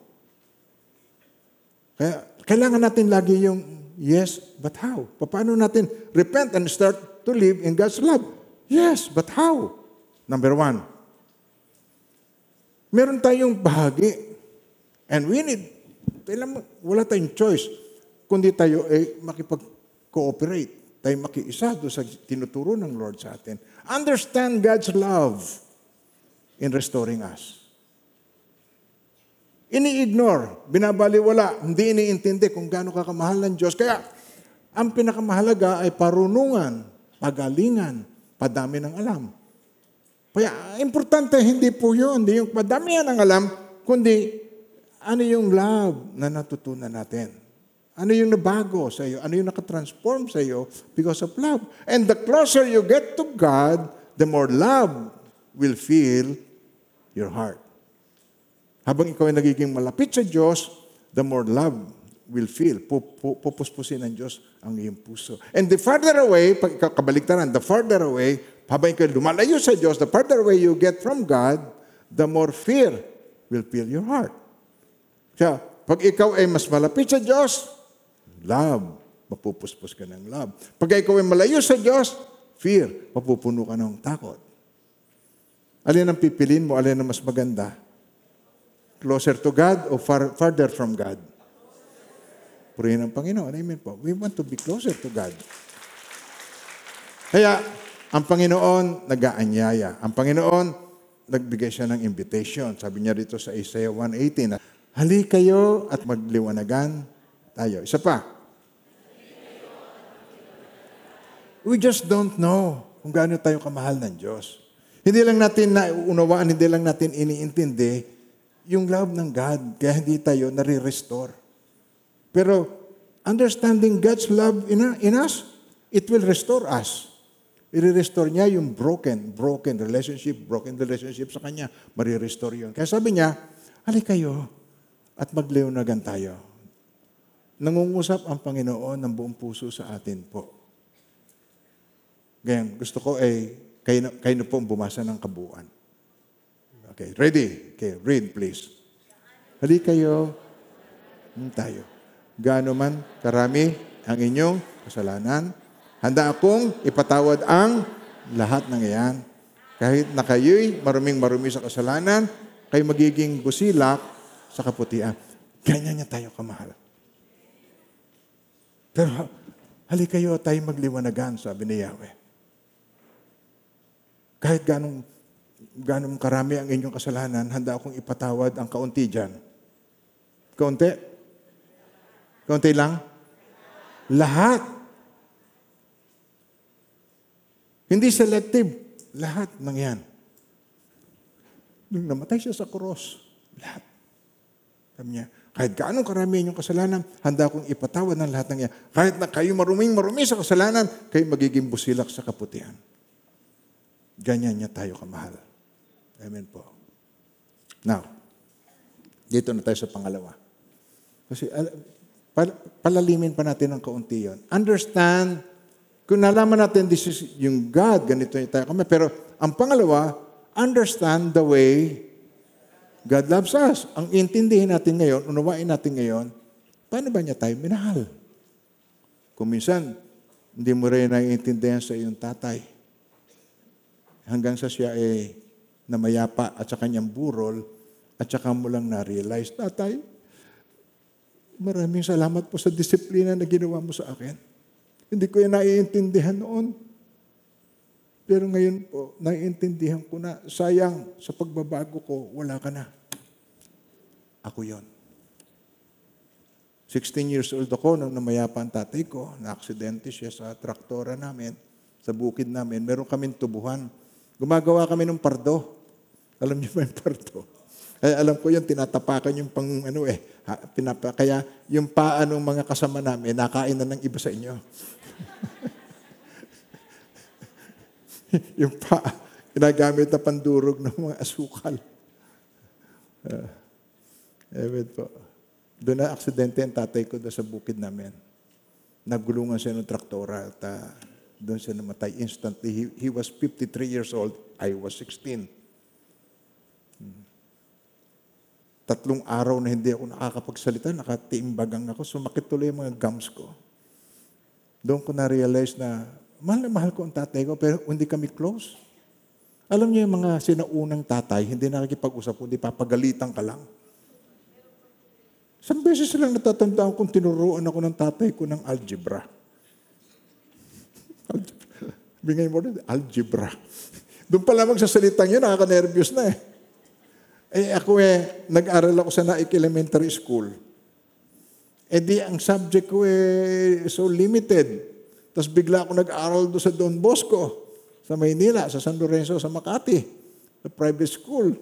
Kaya kailangan natin lagi yung yes, but how? Paano natin repent and start to live in God's love? Yes, but how? Number one, meron tayong bahagi and we need, mo, wala tayong choice kundi tayo ay makipag-cooperate, tayo makiisa doon sa tinuturo ng Lord sa atin. Understand God's love in restoring us. Ini-ignore, binabaliwala, hindi iniintindi kung gaano kakamahal ng Diyos. Kaya, ang pinakamahalaga ay parunungan, pagalingan, padami ng alam. Kaya, importante hindi po yun, hindi yung padamihan ng alam, kundi ano yung love na natutunan natin. Ano yung nabago sa iyo? Ano yung nakatransform sa iyo because of love? And the closer you get to God, the more love will fill your heart. Habang ikaw ay nagiging malapit sa Diyos, the more love will fill. Pupuspusin ng Diyos ang iyong puso. And the farther away, pag ikaw kabaliktaran, the farther away, habang ikaw lumalayo sa Diyos, the farther away you get from God, the more fear will fill your heart. Kaya, pag ikaw ay mas malapit sa Diyos, love, mapupuspos ka ng love. Pag ikaw ay malayo sa Diyos, fear, mapupuno ka ng takot. Alin ang pipilin mo? Alin ang mas maganda? Closer to God o far, farther from God? Purihin ang Panginoon. Amen po. We want to be closer to God. Kaya, ang Panginoon nag-aanyaya. Ang Panginoon, nagbigay siya ng invitation. Sabi niya dito sa Isaiah 1.18, Hali kayo at magliwanagan tayo. Isa pa. We just don't know kung gaano tayo kamahal ng Diyos. Hindi lang natin naunawaan, hindi lang natin iniintindi yung love ng God, kaya hindi tayo nare-restore. Pero understanding God's love in, in us, it will restore us. I-restore niya yung broken, broken relationship, broken relationship sa Kanya. Marirestore yun. Kaya sabi niya, halik kayo at magleunagan tayo. Nangungusap ang Panginoon ng buong puso sa atin po. Ngayon, gusto ko ay kayo kayo na po bumasa ng kabuuan. Okay, ready? Okay, read please. Hali kayo, hmm, tayo. Gaano man karami ang inyong kasalanan, Handa akong ipatawad ang lahat ng iyan. Kahit na kayo'y maruming marumi sa kasalanan, kayo magiging busilak sa kaputian. Ganyan niya tayo kamahal. Pero hali kayo tayo magliwanagan, sabi ni Yahweh. Kahit ganong, ganong karami ang inyong kasalanan, handa akong ipatawad ang kaunti dyan. Kaunti? Kaunti lang? Lahat. Hindi selective. Lahat ng yan. Nung namatay siya sa cross, lahat. Sabi niya, kahit gaano karami yung kasalanan, handa akong ipatawad ng lahat ng yan. Kahit na kayo maruming marumi sa kasalanan, kayo magiging busilak sa kaputihan. Ganyan niya tayo kamahal. Amen po. Now, dito na tayo sa pangalawa. Kasi al- pal- palalimin pa natin ng kaunti yun. Understand, kung nalaman natin this is yung God, ganito yung tayo kami. Pero ang pangalawa, understand the way God loves us. Ang intindihin natin ngayon, unawain natin ngayon, paano ba niya tayo minahal? Kung minsan, hindi mo rin naiintindihan sa iyong tatay. Hanggang sa siya ay namayapa at sa kanyang burol, at saka mo lang na-realize, tatay, maraming salamat po sa disiplina na ginawa mo sa akin. Hindi ko yan naiintindihan noon. Pero ngayon po, naiintindihan ko na, sayang, sa pagbabago ko, wala ka na. Ako yon. 16 years old ako nung namayapa ang tatay ko. Na-aksidente siya sa traktora namin, sa bukid namin. Meron kaming tubuhan. Gumagawa kami ng pardo. Alam niyo ba yung pardo? Ay, alam ko yun, tinatapakan yung pang ano eh. Ha, pinapa, kaya yung paa ng mga kasama namin, nakain na ng iba sa inyo. <laughs> yung paa, ginagamit na pandurog ng mga asukal. Uh, Ewan po. Doon na aksidente ang tatay ko doon sa bukid namin. Nagulungan siya ng traktora at uh, doon siya namatay instantly. He, he was 53 years old. I was 16. Hmm. Tatlong araw na hindi ako nakakapagsalita, nakatiimbagang ako, sumakit tuloy yung mga gums ko. Doon ko na-realize na mahal na mahal ko ang tatay ko, pero hindi kami close. Alam niyo yung mga sinaunang tatay, hindi nakikipag-usap, kundi papagalitan ka lang. Isang beses lang natatandaan kung tinuruan ako ng tatay ko ng algebra. algebra. Bingay mo rin, algebra. Doon pa lamang sa salitang yun, nakaka-nervous na eh. Eh ako eh, nag-aral ako sa Naik Elementary School. Eh di, ang subject ko eh, so limited. Tapos bigla ako nag-aral doon sa Don Bosco, sa Maynila, sa San Lorenzo, sa Makati, sa private school.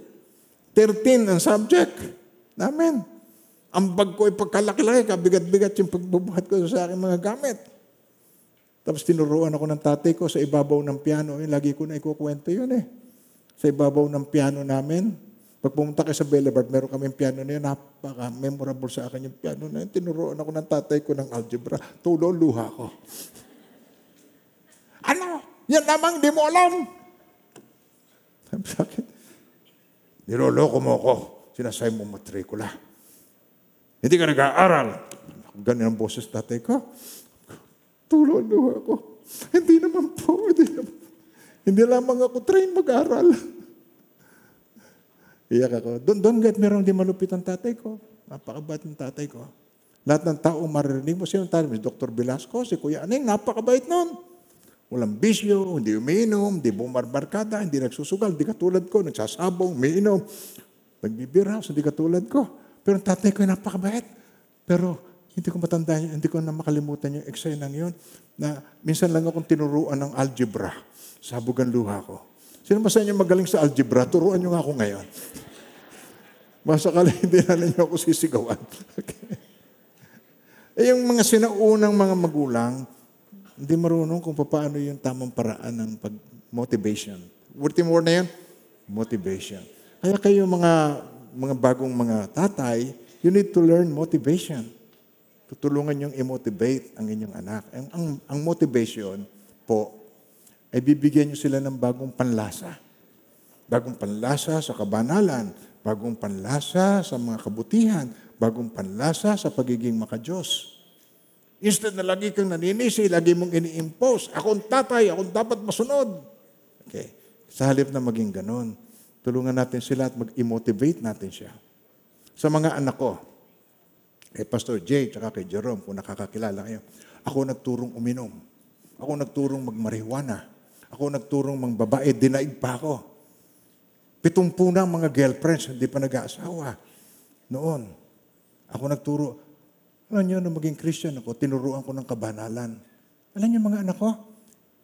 13 ang subject namin. Ang bag ko ay pagkalaki-laki, kabigat-bigat yung pagbubuhat ko sa aking mga gamit. Tapos tinuruan ako ng tatay ko sa ibabaw ng piano. Eh, lagi ko na ikukwento yun eh. Sa ibabaw ng piano namin, pag pumunta kayo sa Boulevard, meron kami piano na yun, napaka-memorable sa akin yung piano na yun. Tinuruan ako ng tatay ko ng algebra. Tulo, luha ko. ano? Yan namang di mo alam. Sabi sa akin, niloloko mo ako. Sinasay mo matrikula. Hindi ka nag-aaral. Ganyan ang boses tatay ko. Tulo-luha ako. Hindi naman po. Hindi, naman. hindi lamang ako train mag-aral. Iyak ako. Doon, doon get meron di malupit ang tatay ko. Napakabait ng tatay ko. Lahat ng tao maririnig mo. Sino? Si Dr. Velasco, si Kuya Aneng, napakabait nun. Walang bisyo, hindi umiinom, hindi bumarbarkada, hindi nagsusugal, hindi katulad ko, nagsasabong, umiinom. Nagbibirhouse, hindi katulad ko. Pero ang tatay ko ay napakabait. Pero hindi ko matandaan, hindi ko na makalimutan yung eksena yun na minsan lang akong tinuruan ng algebra. Sabog ang luha ko. Sino ba sa inyo magaling sa algebra? Turuan nyo nga ako ngayon. Masakala <laughs> hindi na ninyo ako sisigawan. Okay. Eh yung mga sinaunang mga magulang, hindi marunong kung paano yung tamang paraan ng pag-motivation. Wording word na yun? Motivation. Kaya kayo mga mga bagong mga tatay, you need to learn motivation. Tutulungan yung i-motivate ang inyong anak. Ang, ang, ang motivation po, ay bibigyan nyo sila ng bagong panlasa. Bagong panlasa sa kabanalan, bagong panlasa sa mga kabutihan, bagong panlasa sa pagiging makajos. Instead na lagi kang naninisi, lagi mong ini-impose. Ako ang tatay, ako ang dapat masunod. Okay. Sa halip na maging ganun, tulungan natin sila at mag-motivate natin siya. Sa mga anak ko, kay Pastor Jay, tsaka kay Jerome, kung nakakakilala kayo, ako nagturong uminom. Ako nagturong magmarihuana. Ako nagturong mangbabae, dinaig pa ako. Pitumpu na mga girlfriends, hindi pa nag-aasawa. Noon, ako nagturo. Alam niyo, nung maging Christian ako, tinuruan ko ng kabanalan. Alam niyo mga anak ko,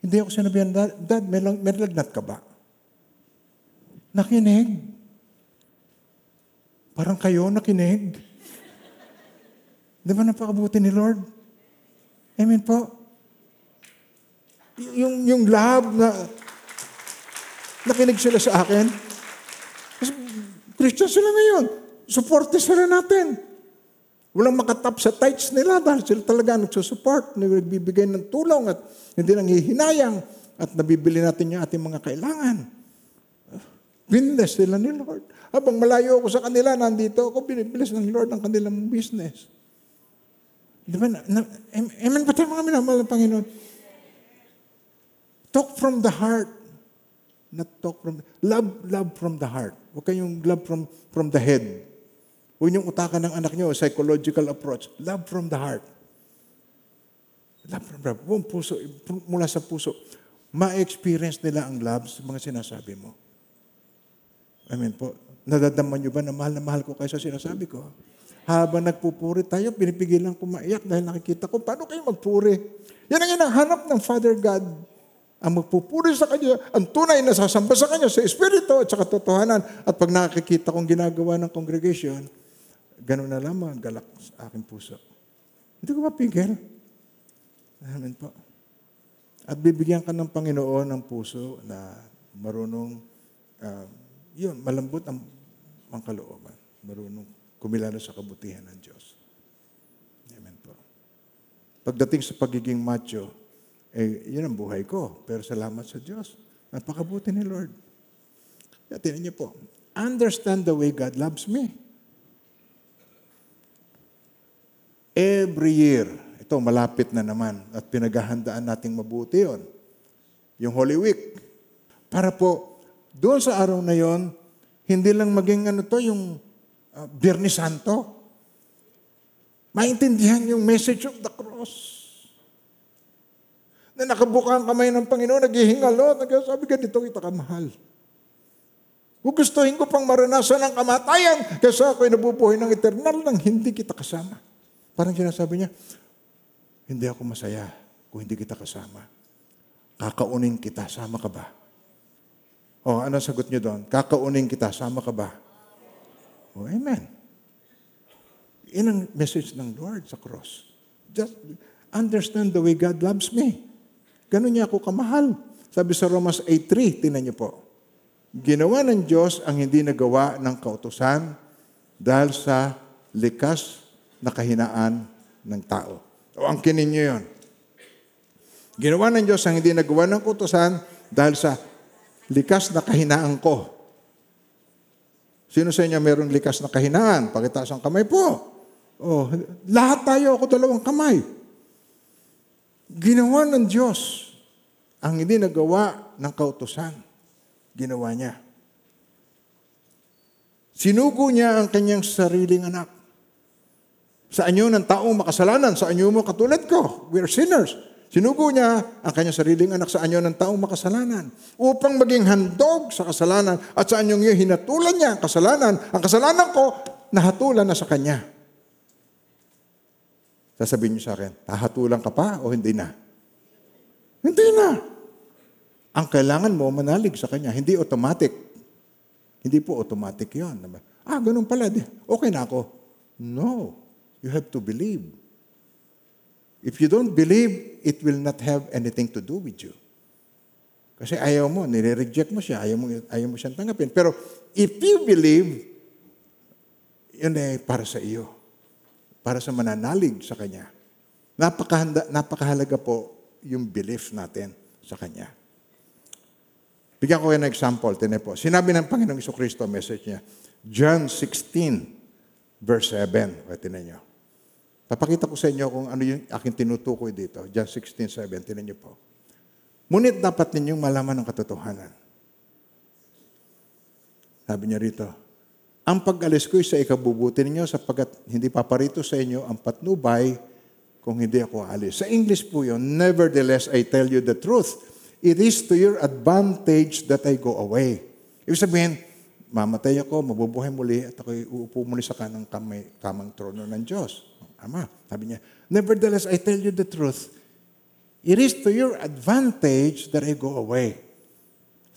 hindi ako sinabihan, Dad, Dad may, lang, may lagnat ka ba? Nakinig. Parang kayo nakinig. Di ba napakabuti ni Lord? Amen po. Yung, yung love na nakinig sila sa akin. Kasi Christian sila ngayon. Suporte sila natin. Walang makatap sa tights nila dahil sila talaga nagsusupport, nagbibigay ng tulong at hindi nang hihinayang at nabibili natin yung ating mga kailangan. Binless sila ni Lord. Habang malayo ako sa kanila, nandito ako, binibilis ng Lord ang kanilang business. Di ba? Na, na, amen ba tayo mga minamahal ng Panginoon? Talk from the heart. Not talk from, love, love from the heart. Huwag kayong love from, from the head. Huwag niyong utakan ng anak niyo, psychological approach. Love from the heart. Love from the heart. Puso, mula sa puso. Ma-experience nila ang love sa mga sinasabi mo. Amen po. Nadadama niyo ba na mahal na mahal ko kayo sa sinasabi ko? Habang nagpupuri tayo, pinipigilan ko maiyak dahil nakikita ko, paano kayo magpuri? Yan ang hinahanap ng Father God. Ang magpupuri sa Kanya, ang tunay na sasamba sa Kanya sa Espiritu at sa katotohanan. At pag nakikita kong ginagawa ng congregation, ganun na lamang ang galak sa aking puso. Hindi ko mapigil. Amen po. At bibigyan ka ng Panginoon ng puso na marunong, uh, yun, malambot ang, ang kalooban. Marunong kumilala sa kabutihan ng Diyos. Amen po. Pagdating sa pagiging macho, eh, yun ang buhay ko. Pero salamat sa Diyos. Napakabuti ni Lord. Kaya tinan niyo po, understand the way God loves me. Every year, ito malapit na naman at pinaghahandaan nating mabuti yon. Yung Holy Week. Para po, doon sa araw na yon, hindi lang maging ano to, yung uh, Biyernes Santo. Maintindihan yung message of the cross. Na nakabuka ang kamay ng Panginoon, naghihingalo, nagsasabi ka, dito kita kamahal. Gugustuhin ko pang maranasan ang kamatayan kaysa ako'y nabubuhay ng eternal nang hindi kita kasama. Parang sinasabi niya, hindi ako masaya kung hindi kita kasama. Kakaunin kita, sama ka ba? O, ano sagot niyo doon? Kakaunin kita, sama ka ba? Oh, amen. Yan ang message ng Lord sa cross. Just understand the way God loves me. Ganon niya ako kamahal. Sabi sa Romans 8.3, tinan niyo po. Ginawa ng Diyos ang hindi nagawa ng kautusan dahil sa likas na kahinaan ng tao. O angkinin niyo yun. Ginawa ng Diyos ang hindi nagawa ng kautusan dahil sa likas na kahinaan ko. Sino sa inyo mayroong likas na kahinaan? Pakitaas ang kamay po. Oh, lahat tayo ako dalawang kamay. Ginawa ng Diyos ang hindi nagawa ng kautusan. Ginawa niya. Sinugo niya ang kanyang sariling anak. Sa anyo ng taong makasalanan, sa anyo mo katulad ko, we are sinners. Sinugo niya ang kanyang sariling anak sa anyo ng taong makasalanan upang maging handog sa kasalanan at sa anyong iyo hinatulan niya ang kasalanan. Ang kasalanan ko, nahatulan na sa kanya. Sasabihin niyo sa akin, hahatulan ka pa o hindi na? Hindi na. Ang kailangan mo, manalig sa kanya. Hindi automatic. Hindi po automatic yon. Ah, ganun pala. Okay na ako. No. You have to believe. If you don't believe, it will not have anything to do with you. Kasi ayaw mo, nire-reject mo siya, ayaw mo, ayaw mo siyang tanggapin. Pero if you believe, yun ay para sa iyo. Para sa mananalig sa Kanya. Napakahanda, napakahalaga po yung belief natin sa Kanya. Bigyan ko kayo ng example. Tinan po. Sinabi ng Panginoong Iso Kristo, message niya, John 16, verse 7. O, tinan niyo. Papakita ko sa inyo kung ano yung aking tinutukoy dito. John 16, 7. Tinan niyo po. Ngunit dapat ninyong malaman ang katotohanan. Sabi niya rito, ang pag-alis ko sa ikabubuti ninyo sapagkat hindi paparito sa inyo ang patnubay kung hindi ako alis. Sa English po yun, nevertheless I tell you the truth. It is to your advantage that I go away. Ibig sabihin, mamatay ako, mabubuhay muli, at ako'y uupo muli sa kanang kamay, kamang trono ng Diyos. Ama, sabi niya, nevertheless I tell you the truth. It is to your advantage that I go away.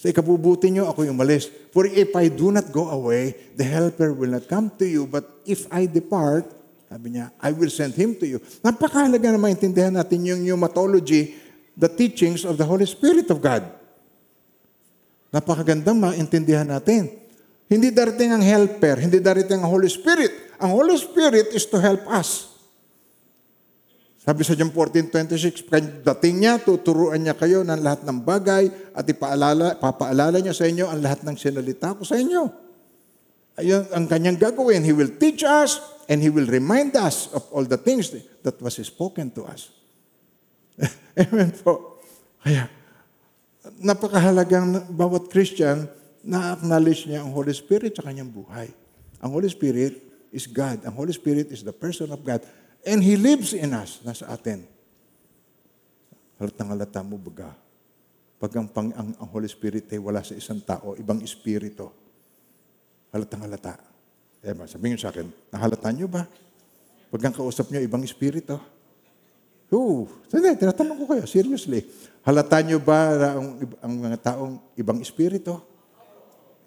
Sa ikabubuti nyo, ako yung umalis. For if I do not go away, the helper will not come to you. But if I depart, sabi niya, I will send him to you. Napakahalaga na maintindihan natin yung pneumatology, the teachings of the Holy Spirit of God. Napakagandang maintindihan natin. Hindi darating ang helper, hindi darating ang Holy Spirit. Ang Holy Spirit is to help us. Sabi sa John 14.26, dating niya, tuturuan niya kayo ng lahat ng bagay at ipaalala, papaalala niya sa inyo ang lahat ng sinalita ko sa inyo. Ayun ang kanyang gagawin. He will teach us and He will remind us of all the things that was spoken to us. <laughs> Amen po. Kaya, napakahalagang bawat Christian na-acknowledge niya ang Holy Spirit sa kanyang buhay. Ang Holy Spirit is God. Ang Holy Spirit is the person of God. And He lives in us, nasa atin. Halatang halata mo baga. Pag ang, pang, ang, ang Holy Spirit ay wala sa isang tao, ibang espiritu. Halatang halata. Diba? Sabihin niyo sa akin, nahalata niyo ba? Pag ang kausap niyo, ibang espiritu. Oo. Hindi, tinatanong ko kayo, seriously. Halata niyo ba ang, ang mga taong ibang espiritu?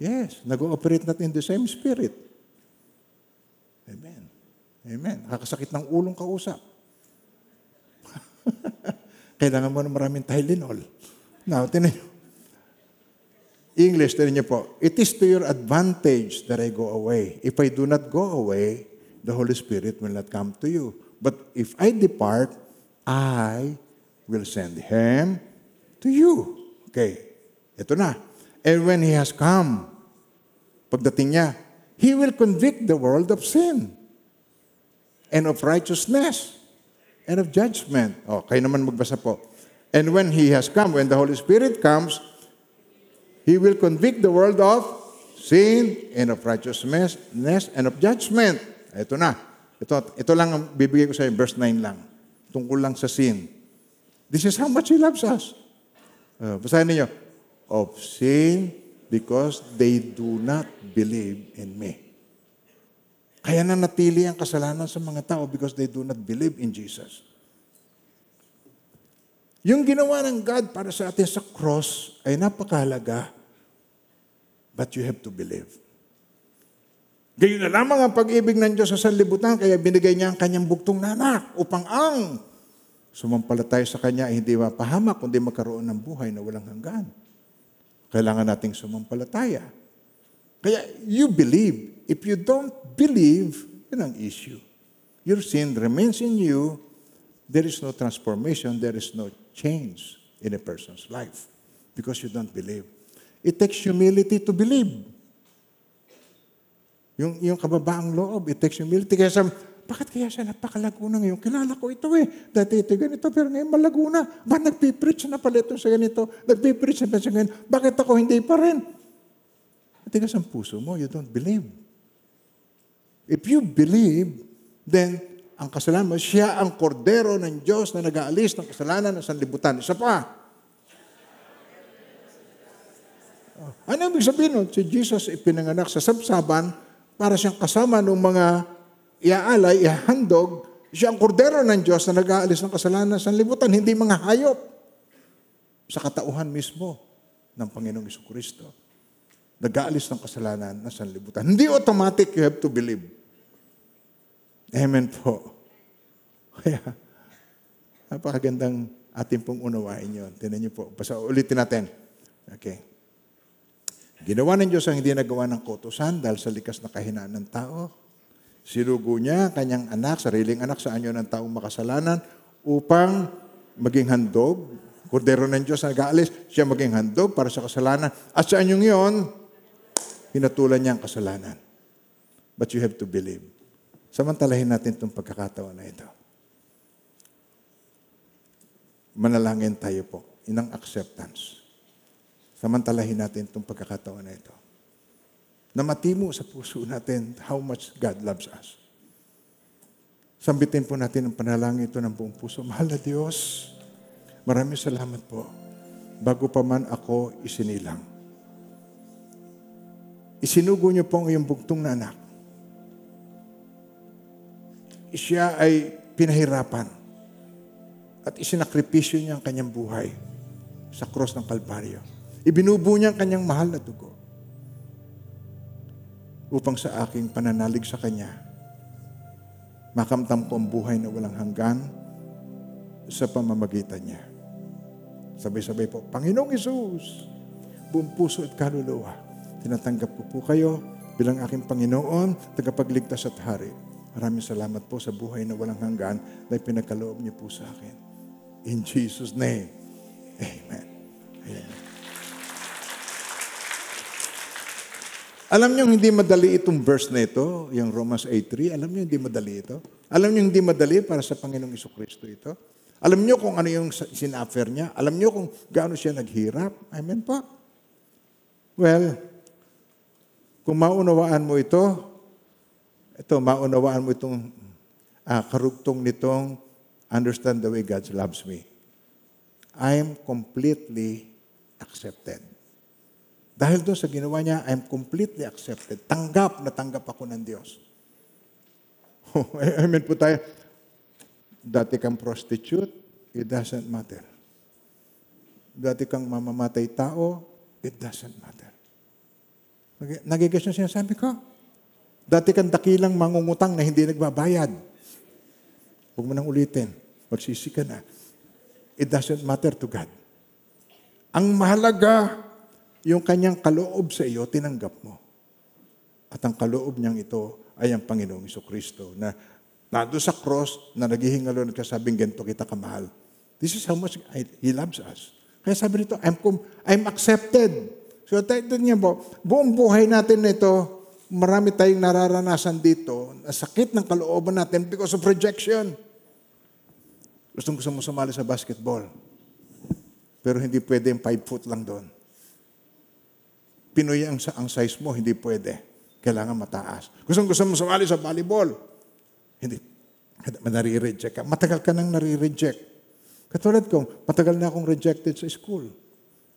Yes. Nag-ooperate natin in the same spirit. Amen. Amen. Nakakasakit ng ulong kausap. <laughs> Kailangan mo ng maraming Tylenol. Now, tinan niyo. English, tinan niyo po. It is to your advantage that I go away. If I do not go away, the Holy Spirit will not come to you. But if I depart, I will send Him to you. Okay. Ito na. And when He has come, pagdating niya, He will convict the world of sin and of righteousness and of judgment. O, kayo naman magbasa po. And when He has come, when the Holy Spirit comes, He will convict the world of sin and of righteousness and of judgment. Ito na. Ito, ito lang ang bibigay ko sa verse 9 lang. Tungkol lang sa sin. This is how much He loves us. Uh, basahin niyo. Of sin because they do not believe in me. Kaya na natili ang kasalanan sa mga tao because they do not believe in Jesus. Yung ginawa ng God para sa atin sa cross ay napakahalaga, but you have to believe. Gayon na lamang ang pag-ibig ng Diyos sa sanlibutan, kaya binigay niya ang kanyang buktong na anak upang ang sumampalataya sa Kanya ay hindi mapahamak, kundi magkaroon ng buhay na walang hanggan. Kailangan nating sumampalataya. Kaya you believe. If you don't believe, yun ang issue. Your sin remains in you. There is no transformation. There is no change in a person's life because you don't believe. It takes humility to believe. Yung, yung kababaang loob, it takes humility. Kaya sabi, bakit kaya siya napakalaguna ngayon? Kilala ko ito eh. Dati ito ganito, pero ngayon malaguna. Ba, nagpipreach na pala ito sa ganito. Nagpipreach na pala sa ganito. Bakit ako hindi pa rin? Matigas ang puso mo, you don't believe. If you believe, then ang kasalanan siya ang kordero ng Diyos na nag-aalis ng kasalanan ng sanlibutan. Isa pa. Ano ibig sabihin nun? Si Jesus ipinanganak sa sabsaban para siyang kasama ng mga iaalay, ihandog. Siya ang kordero ng Diyos na nag-aalis ng kasalanan sa sanlibutan, hindi mga hayop. Sa katauhan mismo ng Panginoong Kristo nag-aalis ng kasalanan na sanlibutan. Hindi automatic, you have to believe. Amen po. <laughs> Kaya, napakagandang ating pong unawain yun. Tinan niyo po. Basta ulitin natin. Okay. Ginawa ng Diyos ang hindi nagawa ng kotosan dahil sa likas na kahinaan ng tao. Sinugo niya kanyang anak, sariling anak sa anyo ng taong makasalanan upang maging handog. Kordero ng Diyos na nag-aalis, siya maging handog para sa kasalanan. At sa anyong yon, pinatulan niya ang kasalanan. But you have to believe. Samantalahin natin itong pagkakataon na ito. Manalangin tayo po, inang acceptance. Samantalahin natin itong pagkakataon na ito. Na matimo sa puso natin how much God loves us. Sambitin po natin ang panalangin ito ng buong puso. Mahal na Diyos, maraming salamat po. Bago pa man ako isinilang. Isinugo niyo po ang iyong bugtong na anak. Siya ay pinahirapan at isinakripisyo niya ang kanyang buhay sa cross ng Kalbaryo. Ibinubo niya ang kanyang mahal na dugo upang sa aking pananalig sa Kanya, makamtam ko ang buhay na walang hanggan sa pamamagitan niya. Sabay-sabay po, Panginoong Isus, buong puso at kaluluwa, tinatanggap ko po kayo bilang aking Panginoon, tagapagligtas at hari. Maraming salamat po sa buhay na walang hanggan na pinagkaloob niyo po sa akin. In Jesus' name, Amen. Amen. Alam niyo hindi madali itong verse na ito, yung Romans 8.3. Alam niyo hindi madali ito? Alam niyo hindi madali para sa Panginoong Iso Kristo ito? Alam niyo kung ano yung sinaffer niya? Alam niyo kung gaano siya naghirap? Amen po. Well, kung maunawaan mo ito, ito, maunawaan mo itong ah, karugtong nitong understand the way God loves me. I'm completely accepted. Dahil doon sa ginawa niya, I'm completely accepted. Tanggap na tanggap ako ng Diyos. <laughs> Amen po tayo. Dati kang prostitute, it doesn't matter. Dati kang mamamatay tao, it doesn't matter. Nag- Nagigas yung sinasabi ko. Dati kang dakilang mangungutang na hindi nagbabayad. Huwag mo nang ulitin. Magsisi ka na. It doesn't matter to God. Ang mahalaga, yung kanyang kaloob sa iyo, tinanggap mo. At ang kaloob niyang ito ay ang Panginoong Iso Kristo na nado sa cross na naghihingalo at kasabing ganito kita kamahal. This is how much I- He loves us. Kaya sabi nito, I'm, I'm accepted. So tayo niya po, buong buhay natin na ito, marami tayong nararanasan dito, na sakit ng kalooban natin because of rejection. Gustong gusto mo sumali sa basketball. Pero hindi pwede yung 5 foot lang doon. Pinoy ang, ang size mo, hindi pwede. Kailangan mataas. Gustong gusto mo sumali sa volleyball. Hindi. Nare-reject ka. Matagal ka nang nare-reject. Katulad kong, matagal na akong rejected sa school.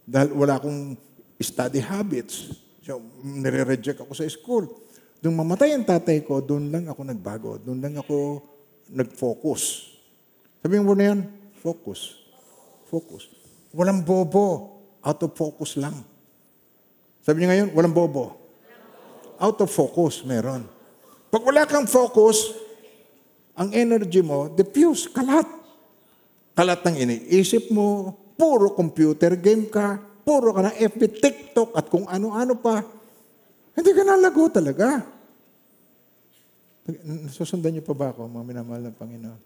Dahil wala akong study habits. So, nire-reject ako sa school. Nung mamatay ang tatay ko, doon lang ako nagbago. Doon lang ako nag-focus. Sabihin mo na yan, focus. Focus. Walang bobo. Out of focus lang. Sabi niya ngayon, walang bobo. Out of focus, meron. Pag wala kang focus, ang energy mo, diffuse, kalat. Kalat ng iniisip mo, puro computer game ka, puro ka na FB, TikTok, at kung ano-ano pa. Hindi ka nalago talaga. Susundan niyo pa ba ako, mga minamahal ng Panginoon?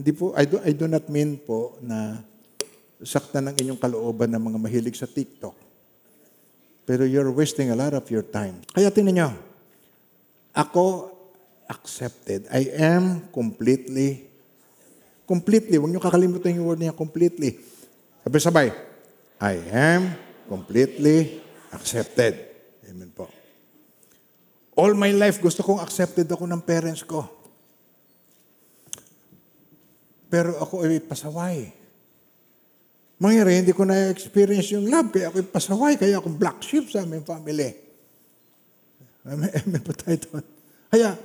Hindi po, I do, I do not mean po na sakta ng inyong kalooban ng mga mahilig sa TikTok. Pero you're wasting a lot of your time. Kaya tinan nyo, ako accepted. I am completely, completely, huwag nyo kakalimutan yung word niya, completely. Sabay-sabay, I am completely accepted. Amen po. All my life, gusto kong accepted ako ng parents ko. Pero ako ay pasaway. Mangyari, hindi ko na-experience yung love, kaya ako'y pasaway, kaya ako black sheep sa aming family. Amen, amen po tayo doon. Kaya,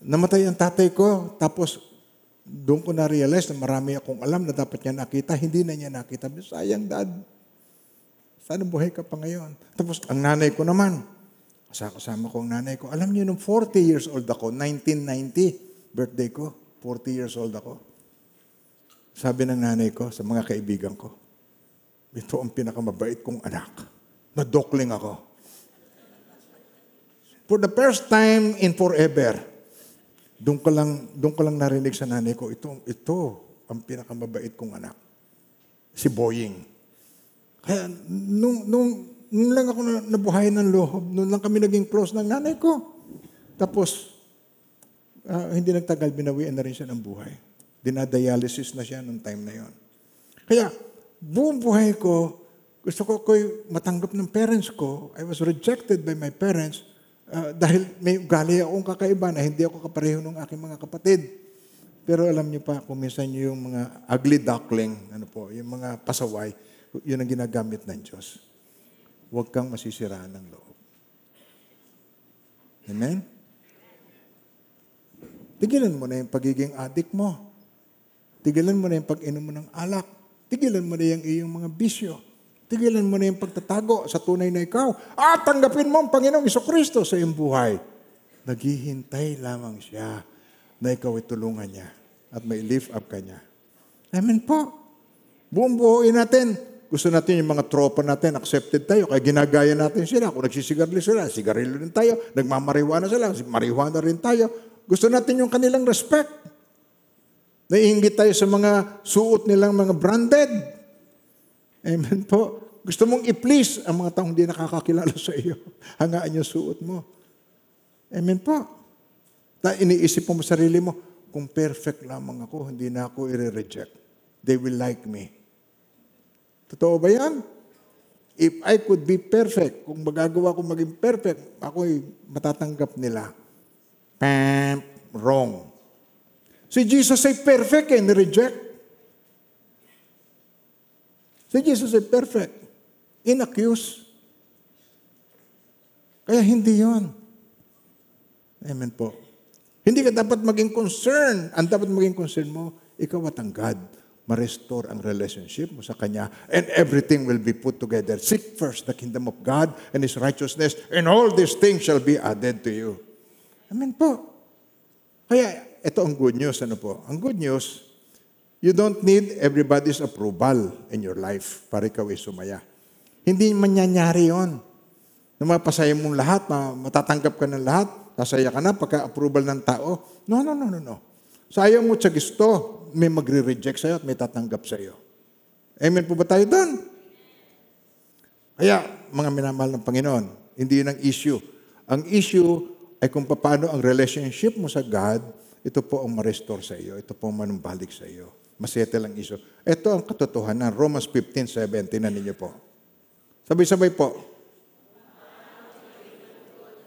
namatay ang tatay ko, tapos doon ko na-realize na marami akong alam na dapat niya nakita, hindi na niya nakita. Sayang, dad. Sana buhay ka pa ngayon. Tapos, ang nanay ko naman, kasama ko ang nanay ko. Alam niyo, nung 40 years old ako, 1990, birthday ko, 40 years old ako. Sabi ng nanay ko sa mga kaibigan ko, ito ang pinakamabait kong anak. Nadokling ako. For the first time in forever, doon ko lang, doon ko lang narinig sa nanay ko, ito, ito ang pinakamabait kong anak. Si Boying. Kaya nung, nung, nung lang ako na, nabuhay ng loob, nung lang kami naging close ng nanay ko. Tapos, ah, hindi nagtagal, binawian na rin siya ng buhay. Dinadialysis na siya nung time na yon. Kaya, buong buhay ko, gusto ko ko'y matanggap ng parents ko. I was rejected by my parents ah, dahil may ugali akong kakaiba na hindi ako kapareho ng aking mga kapatid. Pero alam niyo pa, kung minsan yung mga ugly duckling, ano po, yung mga pasaway, yun ang ginagamit ng Diyos. Huwag kang masisiraan ng loob. Amen? Tigilan mo na yung pagiging adik mo. Tigilan mo na yung pag-inom mo ng alak. Tigilan mo na yung iyong mga bisyo. Tigilan mo na yung pagtatago sa tunay na ikaw. At tanggapin mo ang Panginoong Kristo sa iyong buhay. Naghihintay lamang siya na ikaw ay tulungan niya at may lift up ka niya. Amen po. Buong buuin natin. Gusto natin yung mga tropa natin, accepted tayo, kaya ginagaya natin sila. Kung nagsisigarilyo sila, sigarilyo rin tayo. Nagmamariwana sila, marijuana rin tayo. Gusto natin yung kanilang respect. Naiingit tayo sa mga suot nilang mga branded. Amen po. Gusto mong i-please ang mga taong hindi nakakakilala sa iyo. Hangaan yung suot mo. Amen po. Na iniisip mo sa sarili mo, kung perfect lamang ako, hindi na ako i-reject. They will like me. Totoo ba yan? If I could be perfect, kung magagawa ko maging perfect, ako'y matatanggap nila. Pam, wrong. Si Jesus ay perfect eh, ni-reject. Si Jesus ay perfect. Inaccuse. Kaya hindi yon. Amen po. Hindi ka dapat maging concern. Ang dapat maging concern mo, ikaw at ang God. Ma-restore ang relationship mo sa Kanya and everything will be put together. Seek first the kingdom of God and His righteousness and all these things shall be added to you. Amen po. Kaya ito ang good news. Ano po? Ang good news, you don't need everybody's approval in your life para ikaw ay sumaya. Hindi manyanyari yon. Na mapasaya mong lahat, ma- matatanggap ka ng lahat, sasaya ka na pagka-approval ng tao. No, no, no, no, no. Sayang mo sa gusto, may magre-reject sa'yo at may tatanggap sa'yo. Amen po ba tayo doon? Kaya, mga minamahal ng Panginoon, hindi yun ang issue. Ang issue ay kung paano ang relationship mo sa God, ito po ang ma-restore sa iyo. Ito po ang manumbalik sa iyo. Masettle ang issue. Ito ang katotohanan. Romans 15, 17 na ninyo po. Sabay-sabay po.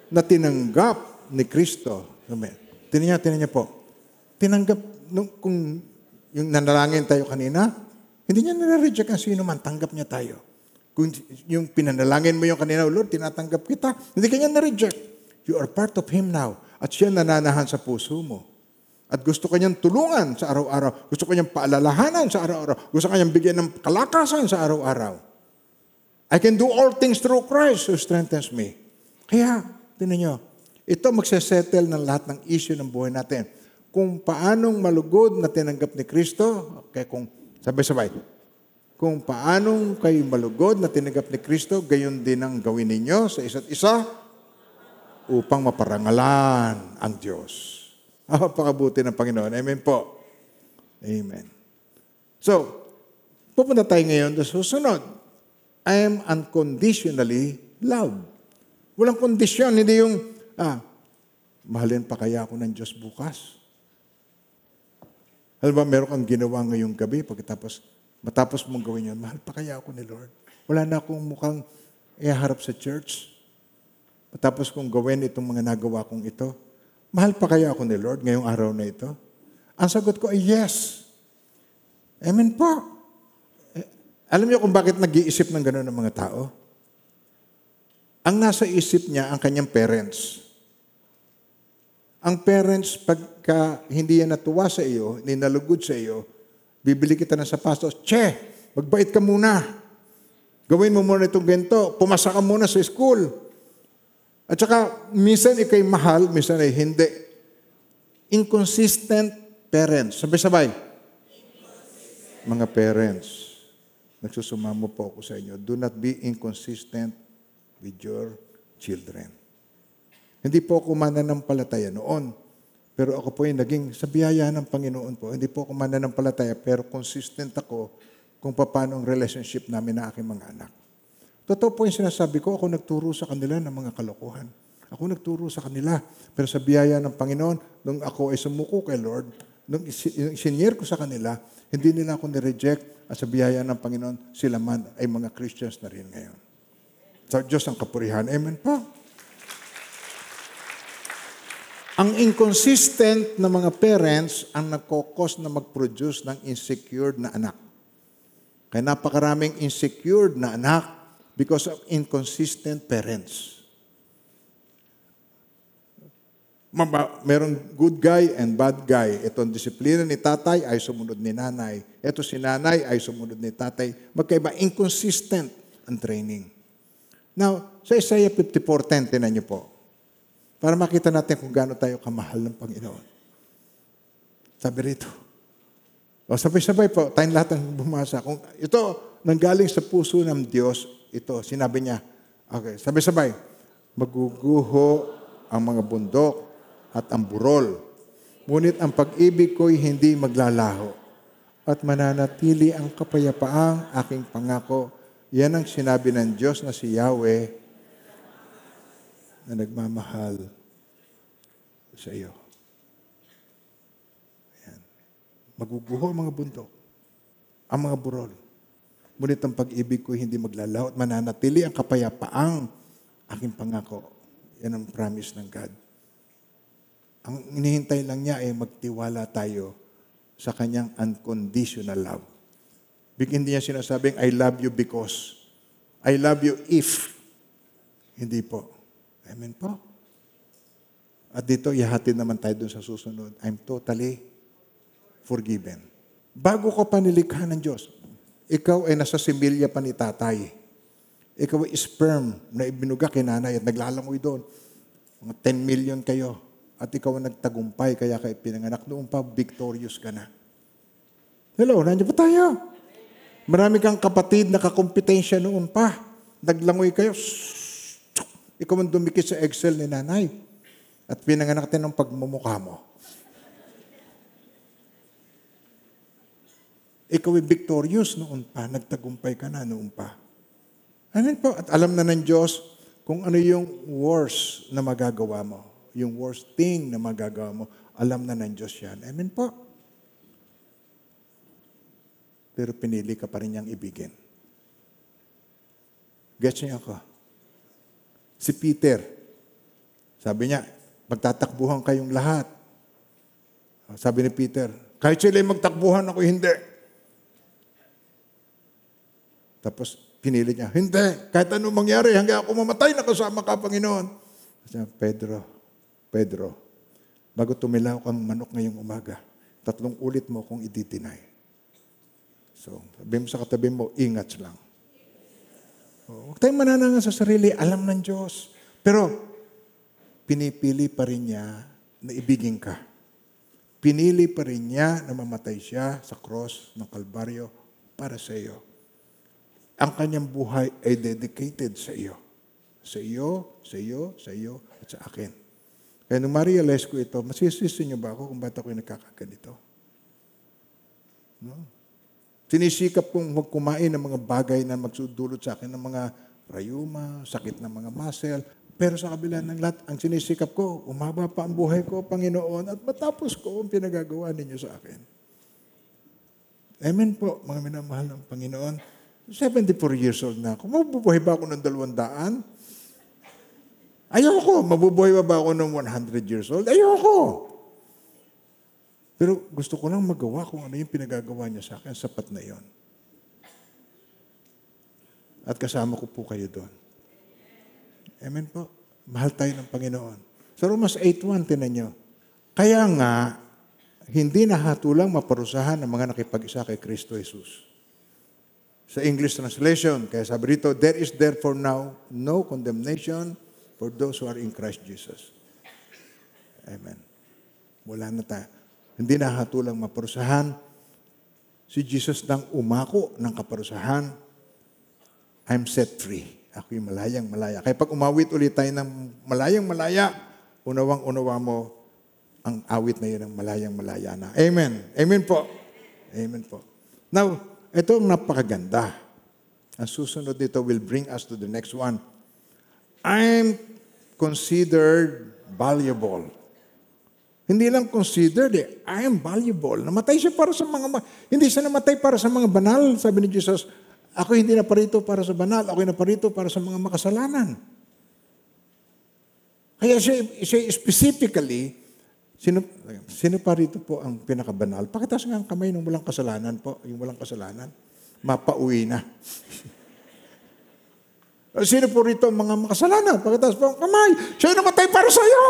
Na tinanggap ni Kristo. Tinan niya, tinan niya po. Tinanggap, nung, kung yung nanalangin tayo kanina, hindi niya nare-reject ang sino man, tanggap niya tayo. Kung yung pinanalangin mo yung kanina, "Oh, Lord, tinatanggap kita, hindi kanya na-reject. You are part of Him now. At siya nananahan sa puso mo. At gusto kanyang tulungan sa araw-araw. Gusto kanyang paalalahanan sa araw-araw. Gusto kanyang bigyan ng kalakasan sa araw-araw. I can do all things through Christ who strengthens me. Kaya, tinan nyo, ito magsesettle ng lahat ng issue ng buhay natin. Kung paanong malugod na tinanggap ni Kristo, okay, kung sabay-sabay, kung paanong kayo malugod na tinanggap ni Kristo, gayon din ang gawin ninyo sa isa't isa upang maparangalan ang Diyos. Napakabuti ng Panginoon. Amen po. Amen. So, pupunta tayo ngayon sa susunod. I am unconditionally loved. Walang kondisyon, hindi yung, ah, mahalin pa kaya ako ng Diyos bukas? Alam ba, meron kang ginawa ngayong gabi, pagkatapos, matapos mong gawin yun, mahal pa kaya ako ni Lord? Wala na akong mukhang iharap sa church. Matapos kong gawin itong mga nagawa kong ito, mahal pa kaya ako ni Lord ngayong araw na ito? Ang sagot ko ay yes. Amen po. Eh, alam niyo kung bakit nag-iisip ng gano'n ng mga tao? Ang nasa isip niya ang kanyang parents. Ang parents, pagka hindi yan natuwa sa iyo, hindi nalugod sa iyo, bibili kita ng sapatos, Che, magbait ka muna. Gawin mo muna itong ganito. Pumasa ka muna sa school. At saka, minsan ikay mahal, minsan ay hindi. Inconsistent parents. Sabay-sabay. Mga parents, nagsusumamo po ako sa inyo. Do not be inconsistent with your children. Hindi po ako mananampalataya noon. Pero ako po ay naging sa biyaya ng Panginoon po. Hindi po ako mananampalataya pero consistent ako kung paano ang relationship namin na aking mga anak. Totoo po yung sinasabi ko, ako nagturo sa kanila ng mga kalokohan. Ako nagturo sa kanila. Pero sa biyaya ng Panginoon, nung ako ay sumuko kay Lord, nung isi- yung sinyer ko sa kanila, hindi nila ako nireject at sa biyaya ng Panginoon, sila man ay mga Christians na rin ngayon. Sa Diyos ang kapurihan. Amen po. Ang inconsistent na mga parents ang nagkokos na mag-produce ng insecure na anak. Kaya napakaraming insecure na anak because of inconsistent parents. Maba, merong good guy and bad guy. Ito ang disiplina ni tatay ay sumunod ni nanay. Ito si nanay ay sumunod ni tatay. Magkaiba, inconsistent ang training. Now, sa Isaiah 54.10, tinan niyo po. Para makita natin kung gaano tayo kamahal ng Panginoon. Sabi rito. O sabay-sabay po, tayong lahat ang bumasa. Kung ito, nanggaling sa puso ng Diyos, ito, sinabi niya. Okay, sabay-sabay. Maguguho ang mga bundok at ang burol. Ngunit ang pag-ibig ko'y hindi maglalaho. At mananatili ang kapayapaang aking pangako. Yan ang sinabi ng Diyos na si Yahweh na nagmamahal sa iyo. Ayan. Maguguho ang mga bundok, ang mga burol. Ngunit ang pag-ibig ko hindi maglalaho at mananatili ang kapayapaang aking pangako. Yan ang promise ng God. Ang inihintay lang niya ay magtiwala tayo sa kanyang unconditional love. Big hindi niya sinasabing, I love you because. I love you if. Hindi po. Amen po. At dito, ihatid naman tayo dun sa susunod. I'm totally forgiven. Bago ko pa nilikha ng Diyos, ikaw ay nasa similya pa ni tatay. Ikaw ay sperm na ibinuga kay nanay at naglalangoy doon. Mga 10 million kayo. At ikaw ang nagtagumpay, kaya kayo pinanganak. Noon pa, victorious ka na. Hello, nandiyan pa tayo. Marami kang kapatid na kakompetensya noon pa. Naglangoy kayo. Ikaw ang dumikit sa Excel ni nanay. At pinanganak din ng pagmumukha mo. Ikaw ay victorious noon pa. Nagtagumpay ka na noon pa. Amen po. At alam na ng Diyos kung ano yung worst na magagawa mo. Yung worst thing na magagawa mo. Alam na ng Diyos yan. Amen po. Pero pinili ka pa rin niyang ibigin. Gets niyo ako? Si Peter, sabi niya, magtatakbuhan kayong lahat. Sabi ni Peter, kahit sila magtakbuhan ako, hindi. Tapos pinili niya, hindi, kahit anong mangyari, hanggang ako mamatay na kasama ka, Panginoon. Niya, Pedro, Pedro, bago tumilaw kang manok ngayong umaga, tatlong ulit mo kung i-deny. So, sabi mo sa katabi mo, ingat lang. Oh, Huwag tayong mananangan sa sarili, alam ng Diyos. Pero, pinipili pa rin niya na ibigin ka. Pinili pa rin niya na mamatay siya sa cross ng Kalbaryo para sa iyo. Ang kanyang buhay ay dedicated sa iyo. Sa iyo, sa iyo, sa iyo, at sa akin. Kaya nung ma-realize ko ito, masisisi niyo ba ako kung ba't ako'y nagkakaganito? No? Sinisikap kong huwag kumain ng mga bagay na magsudulot sa akin ng mga rayuma, sakit ng mga muscle. Pero sa kabila ng lahat, ang sinisikap ko, umaba pa ang buhay ko, Panginoon, at matapos ko ang pinagagawa ninyo sa akin. Amen po, mga minamahal ng Panginoon. 74 years old na ako. Mabubuhay ba ako ng dalawang daan? Ayoko. Mabubuhay ba, ba ako ng 100 years old? Ayoko. Pero gusto ko lang magawa kung ano yung pinagagawa niya sa akin. Sapat na yon. At kasama ko po kayo doon. Amen po. Mahal tayo ng Panginoon. Sa Romans 8.1, tinan nyo. Kaya nga, hindi nahatulang maparusahan ang mga nakipag-isa kay Kristo Jesus. Sa English translation, kaya sabi rito, There is therefore now no condemnation for those who are in Christ Jesus. Amen. Wala na tayo. Hindi nahatulang maparusahan. Si Jesus nang umako ng kaparusahan, I'm set free. Ako'y malayang malaya. Kaya pag umawit ulit tayo ng malayang malaya, unawang unawa mo ang awit na yun ng malayang malaya na. Amen. Amen po. Amen po. Now, ito ang napakaganda. Ang susunod dito will bring us to the next one. I'm considered valuable. Hindi lang considered eh, I am valuable. Namatay siya para sa mga, ma- hindi siya namatay para sa mga banal. Sabi ni Jesus, ako hindi na parito para sa banal, ako na parito para sa mga makasalanan. Kaya siya, siya specifically, sino, sino pa rito po ang pinakabanal? Pakitas nga ang kamay ng walang kasalanan po, yung walang kasalanan. Mapauwi na. <laughs> Sino po rito ang mga makasalanan? Pakitas po ang kamay. Siya yung namatay para sa iyo.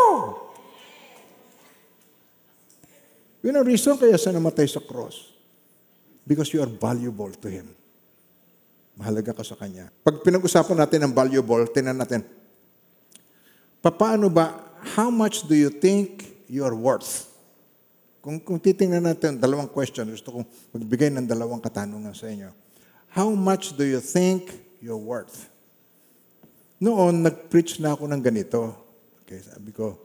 Yun ang reason kaya siya namatay sa cross. Because you are valuable to Him. Mahalaga ka sa Kanya. Pag pinag-usapan natin ang valuable, tinan natin, paano ba, how much do you think you are worth? Kung, kung titingnan natin, dalawang question, gusto kong magbigay ng dalawang katanungan sa inyo. How much do you think you're worth? Noon, nag-preach na ako ng ganito. Okay, sabi ko,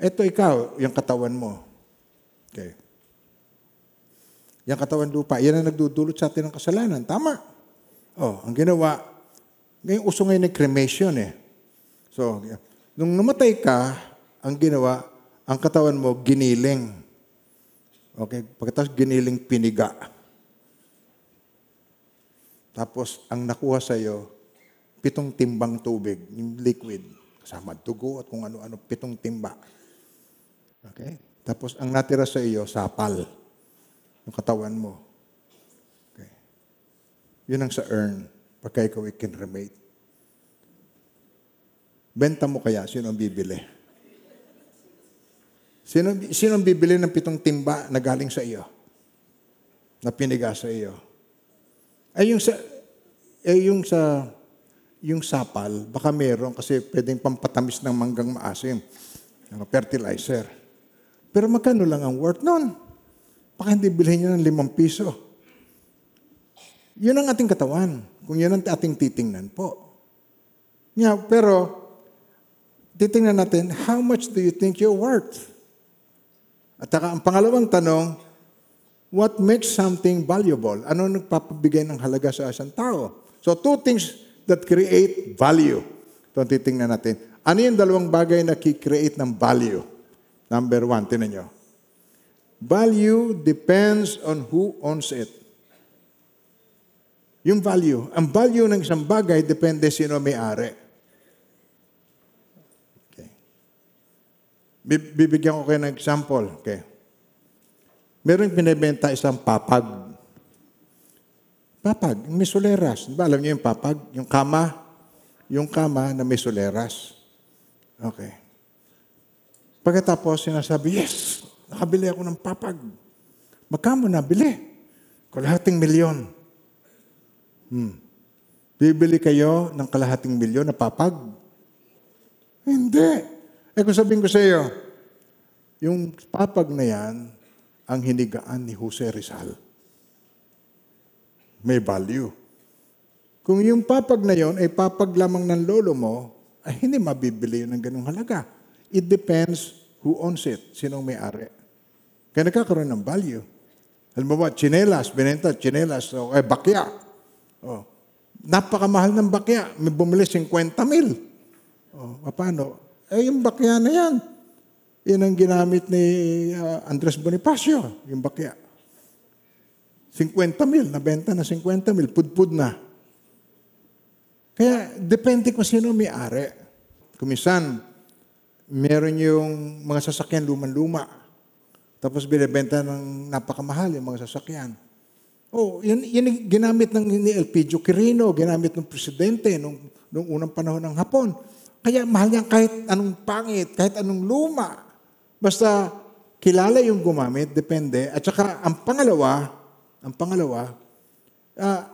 eto ikaw, yung katawan mo. Okay. Yung katawan lupa, yan ang nagdudulot sa atin ng kasalanan. Tama. Oh, ang ginawa, ngayon uso ngayon ng cremation eh. So, nung namatay ka, ang ginawa, ang katawan mo giniling. Okay, pagkatapos giniling piniga. Tapos, ang nakuha sa iyo, pitong timbang tubig, yung liquid, kasama dugo at kung ano-ano, pitong timba. Okay? Tapos, ang natira sa iyo, sapal. Yung katawan mo. Okay. Yun ang sa earn. Pagka ikaw ay kinremate. Benta mo kaya, sino ang bibili? Sino, sino bibili ng pitong timba na galing sa iyo? Na piniga sa iyo? Ay yung sa, eh yung sa, yung sapal, baka meron kasi pwedeng pampatamis ng manggang maasim. Ano, fertilizer. Pero magkano lang ang worth nun? Baka hindi bilhin nyo ng limang piso. Yun ang ating katawan. Kung yun ang ating titingnan po. Yeah, pero, titingnan natin, how much do you think you're worth? At saka ang pangalawang tanong, what makes something valuable? Ano nagpapabigay ng halaga sa isang tao? So two things that create value. Ito ang titingnan natin. Ano yung dalawang bagay na ki-create ng value? Number one, tinan nyo. Value depends on who owns it. Yung value. Ang value ng isang bagay depende sino may-ari. Okay. Bi- Bibigyan ko kayo ng example. Okay. Meron binibenta isang papag. Papag, may soleras. Di ba alam niyo yung papag? Yung kama. Yung kama na may soleras. Okay. Pagkatapos sinasabi, yes, nakabili ako ng papag. Magkamo nabili? Kalahating milyon. Hmm. Bibili kayo ng kalahating milyon na papag? Hindi. Eh kung sabihin ko sa iyo, yung papag na yan, ang hinigaan ni Jose Rizal. May value. Kung yung papag na yon ay papag lamang ng lolo mo, ay hindi mabibili yun ng ganung halaga. It depends who owns it, sinong may-ari. Kaya nagkakaroon ng value. Halimbawa, chinelas, binenta, chinelas, o eh, bakya. Oh. Napakamahal ng bakya. May bumili 50 mil. Oh, paano? Eh, yung bakya na yan. Yan ang ginamit ni uh, Andres Bonifacio, yung bakya. 50 mil, nabenta na 50 mil, pudpud na. Kaya, depende kung sino may-ari. Kumisan, meron yung mga sasakyan luman-luma. Tapos binibenta ng napakamahal yung mga sasakyan. Oh, yun, yun ginamit ng ni Elpidio Quirino, ginamit ng presidente nung, nung unang panahon ng Hapon. Kaya mahal niya kahit anong pangit, kahit anong luma. Basta kilala yung gumamit, depende. At saka ang pangalawa, ang pangalawa, ah,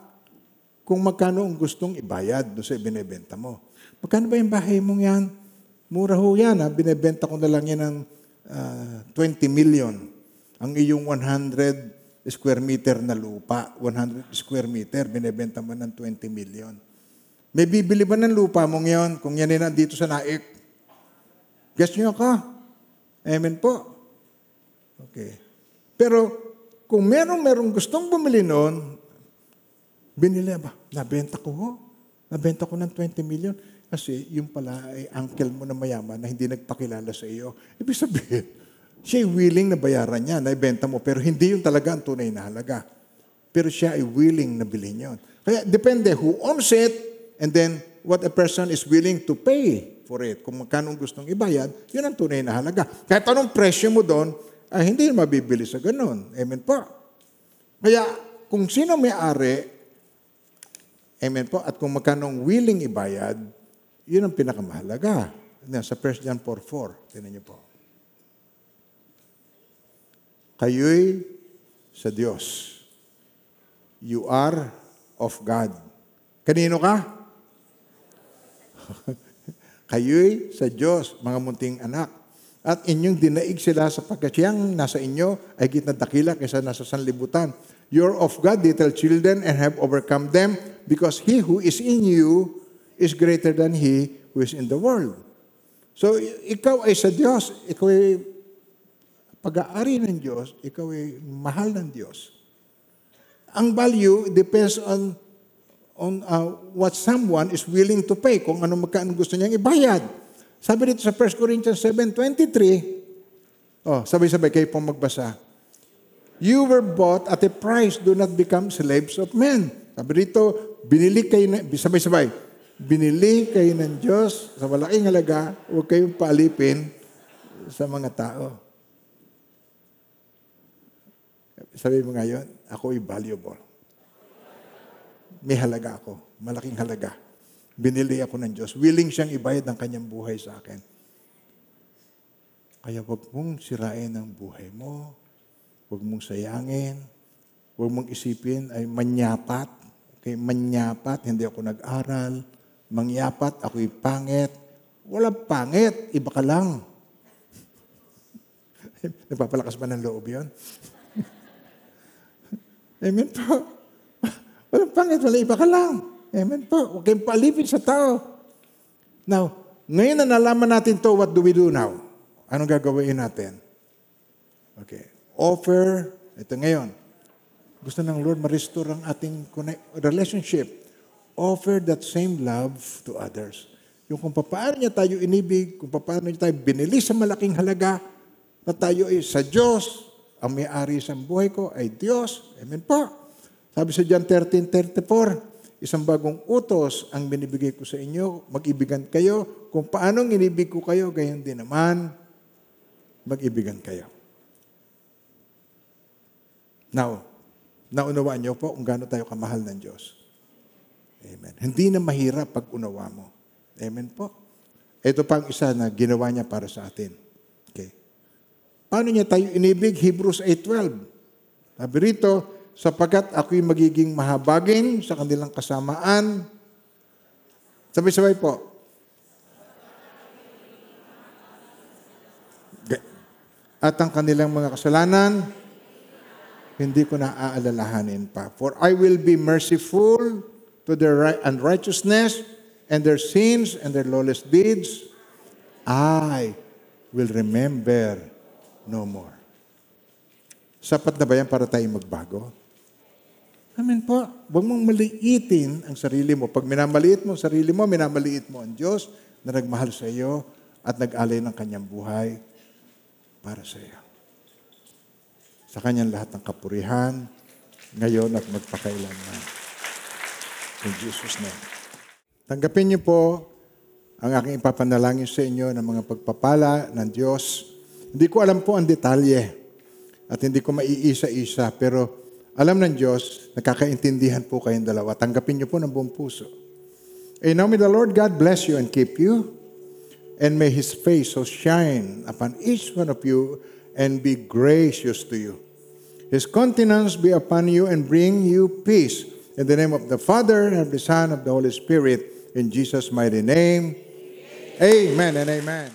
kung magkano ang gustong ibayad doon sa binibenta mo. Magkano ba yung bahay mong yan? Mura ho yan, ha? binibenta ko na lang yan ng ah, 20 million. Ang iyong 100 square meter na lupa, 100 square meter, binibenta mo ng 20 million. May bibili ba ng lupa mong yon kung yan ay nandito sa naik? Guess nyo ako? Amen po. Okay. Pero kung merong merong gustong bumili noon, binili ba? Nabenta ko ho. Nabenta ko ng 20 million. Kasi yung pala ay uncle mo na mayaman na hindi nagpakilala sa iyo. Ibig sabihin, <laughs> siya ay willing na bayaran niya, na ibenta mo, pero hindi yung talaga ang tunay na halaga. Pero siya ay willing na bilhin yun. Kaya depende who owns it, and then what a person is willing to pay for it. Kung magkano gustong ibayad, yun ang tunay na halaga. Kahit anong presyo mo doon, ay hindi yun mabibili sa ganun. Amen po. Kaya kung sino may-ari, amen po, at kung magkano willing ibayad, yun ang pinakamahalaga. Sa 1 John 4.4, tinan niyo po. Kayo'y sa Diyos. You are of God. Kanino ka? <laughs> Kayo'y sa Diyos, mga munting anak. At inyong dinaig sila sapagkat siyang nasa inyo ay gitna dakila kaysa nasa sanlibutan. You're of God, little children, and have overcome them because he who is in you is greater than he who is in the world. So, ikaw ay sa Diyos. Ikaw ay pag-aari ng Diyos. Ikaw ay mahal ng Diyos. Ang value depends on on uh, what someone is willing to pay, kung ano magkano gusto niyang ibayad. Sabi dito sa 1 Corinthians 7.23, oh, sabay-sabay kayo pong magbasa. You were bought at a price, do not become slaves of men. Sabi dito, binili kayo, na, sabay-sabay, binili kayo ng Diyos sa malaking halaga, huwag kayong paalipin sa mga tao. Sabi mo ngayon, ako ay valuable may halaga ako. Malaking halaga. Binili ako ng Diyos. Willing siyang ibayad ng kanyang buhay sa akin. Kaya wag mong sirain ang buhay mo. Wag mong sayangin. Wag mong isipin ay manyapat. Okay, manyapat, hindi ako nag-aral. Mangyapat, ako'y pangit. Walang pangit, iba ka lang. <laughs> Nagpapalakas ba ng loob yun? <laughs> Amen po. Pangit, wala iba ka lang. Amen po. Huwag kayong palipin sa tao. Now, ngayon na nalaman natin to, what do we do now? Anong gagawin natin? Okay. Offer, ito ngayon. Gusto ng Lord ma-restore ang ating relationship. Offer that same love to others. Yung kung paano niya tayo inibig, kung paano niya tayo binili sa malaking halaga, na tayo ay sa Diyos, ang may-ari sa buhay ko ay Diyos. Amen po. Sabi sa John 13.34, isang bagong utos ang binibigay ko sa inyo, mag-ibigan kayo. Kung paanong inibig ko kayo, gayon din naman, mag-ibigan kayo. Now, naunawaan niyo po kung gaano tayo kamahal ng Diyos. Amen. Hindi na mahirap pag unawa mo. Amen po. Ito pang isa na ginawa niya para sa atin. Okay. Paano niya tayo inibig? Hebrews 8.12. Sabi rito, sapagkat ako'y magiging mahabagin sa kanilang kasamaan. Sabay-sabay po. At ang kanilang mga kasalanan, hindi ko na aalalahanin pa. For I will be merciful to their ri- unrighteousness and their sins and their lawless deeds. I will remember no more. Sapat na ba yan para tayo magbago? Amen po. Huwag mong maliitin ang sarili mo. Pag minamaliit mo ang sarili mo, minamaliit mo ang Diyos na nagmahal sa iyo at nag-alay ng kanyang buhay para sa iyo. Sa kanyang lahat ng kapurihan, ngayon at magpakailanman. In Jesus' name. Tanggapin niyo po ang aking ipapanalangin sa inyo ng mga pagpapala ng Diyos. Hindi ko alam po ang detalye at hindi ko maiisa-isa, pero alam ng Diyos, nakakaintindihan po kayong dalawa. Tanggapin niyo po ng buong puso. And now may the Lord God bless you and keep you, and may His face so shine upon each one of you and be gracious to you. His countenance be upon you and bring you peace. In the name of the Father, and of the Son, and of the Holy Spirit, in Jesus' mighty name. Amen and amen.